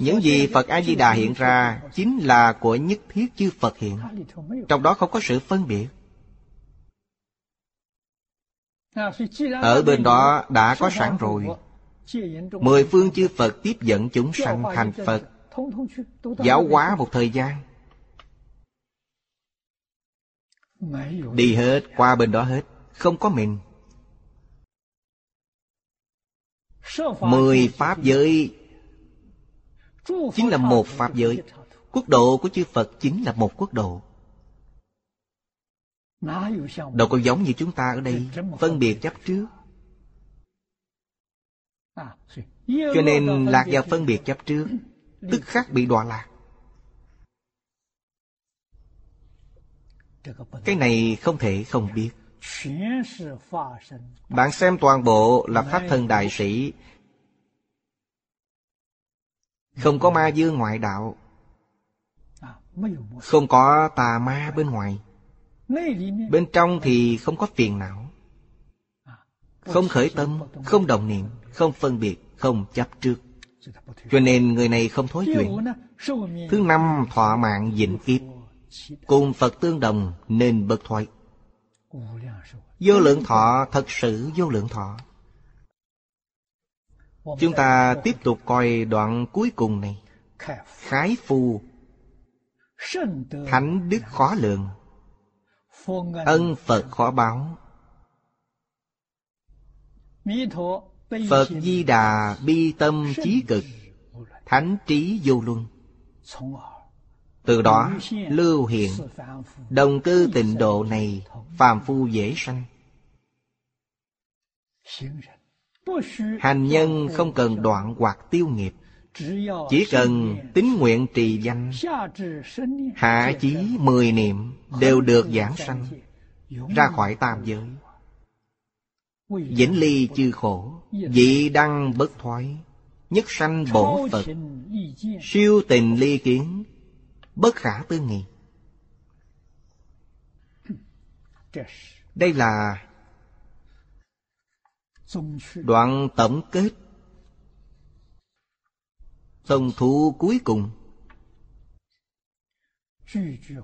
Những gì Phật A-di-đà hiện ra Chính là của nhất thiết chư Phật hiện. Trong đó không có sự phân biệt. Ở bên đó đã có sẵn rồi Mười phương chư Phật tiếp dẫn chúng sanh thành Phật. Giáo hóa một thời gian. Đi hết, qua bên đó hết. Không có mình. Mười Pháp giới Chính là một Pháp giới. Quốc độ của chư Phật chính là một quốc độ. Đâu có giống như chúng ta ở đây. Phân biệt chấp trước cho nên lạc vào phân biệt chấp trước Tức khắc bị đọa lạc. Cái này không thể không biết. Bạn xem toàn bộ là Pháp thân đại sĩ. Không có ma dương ngoại đạo. Không có tà ma bên ngoài. Bên trong thì không có phiền não. Không khởi tâm, không đồng niệm, không phân biệt không chấp trước. Cho nên người này không thối chuyển thứ năm thọ mạng dịnh kiếp. Cùng phật tương đồng nên bất thoái. Vô lượng thọ thật sự vô lượng thọ. Chúng ta tiếp tục coi đoạn cuối cùng này. Khái phu. Thánh đức khó lượng ân phật khó báo Phật Di Đà bi tâm trí cực Thánh trí vô luân. Từ đó lưu hiện Đồng cư tịnh độ này phàm phu dễ sanh. Hành nhân không cần đoạn hoặc tiêu nghiệp Chỉ cần tính nguyện trì danh Hạ chí mười niệm Đều được giảng sanh Ra khỏi tam giới Vĩnh ly chư khổ Dị đăng bất thoái, Nhất sanh bổn Phật. Siêu tình ly kiến, Bất khả tư nghị. Đây là Đoạn tổng kết Tổng thủ cuối cùng.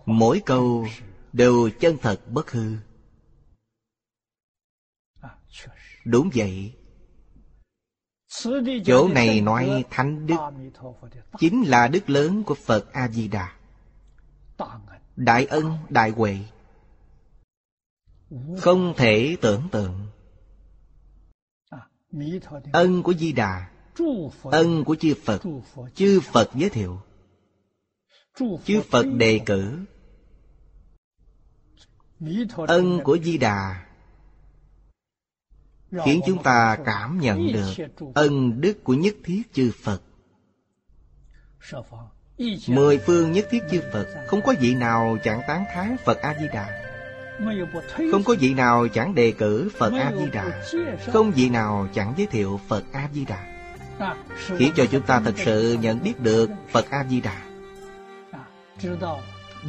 Mỗi câu đều chân thật bất hư. Đúng vậy. Chỗ này nói thánh đức Chính là đức lớn của Phật A-di-đà. Đại ân, đại huệ. Không thể tưởng tượng. Ân của Di Đà Ân của chư Phật Chư Phật giới thiệu. Chư Phật đề cử. Ân của Di Đà khiến chúng ta cảm nhận được ân đức của nhất thiết chư Phật. Mười phương nhất thiết chư Phật, Không có vị nào chẳng tán thán Phật A-di-đà. Không có vị nào chẳng đề cử Phật A-di-đà. Không vị nào chẳng giới thiệu Phật A-di-đà. Khiến cho chúng ta thật sự nhận biết được Phật A-di-đà.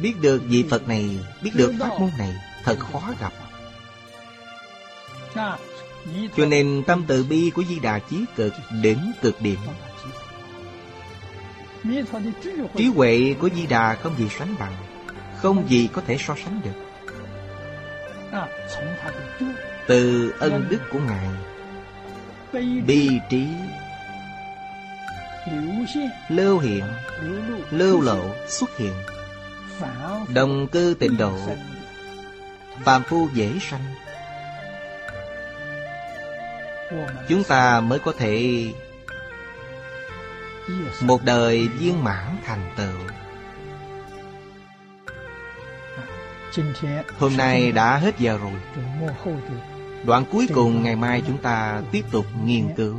Biết được vị Phật này, Biết được pháp môn này, Thật khó gặp cho nên tâm từ bi của Di Đà Chí Cực đến cực điểm. Trí huệ của Di Đà không gì sánh bằng, Không gì có thể so sánh được. Từ ân đức của Ngài, Bi trí, Lưu hiện, Lưu lộ xuất hiện, Đồng cư tịnh độ Phạm phu dễ sanh. Chúng ta mới có thể Một đời viên mãn thành tựu. Hôm nay đã hết giờ rồi. Đoạn cuối cùng ngày mai chúng ta tiếp tục nghiên cứu.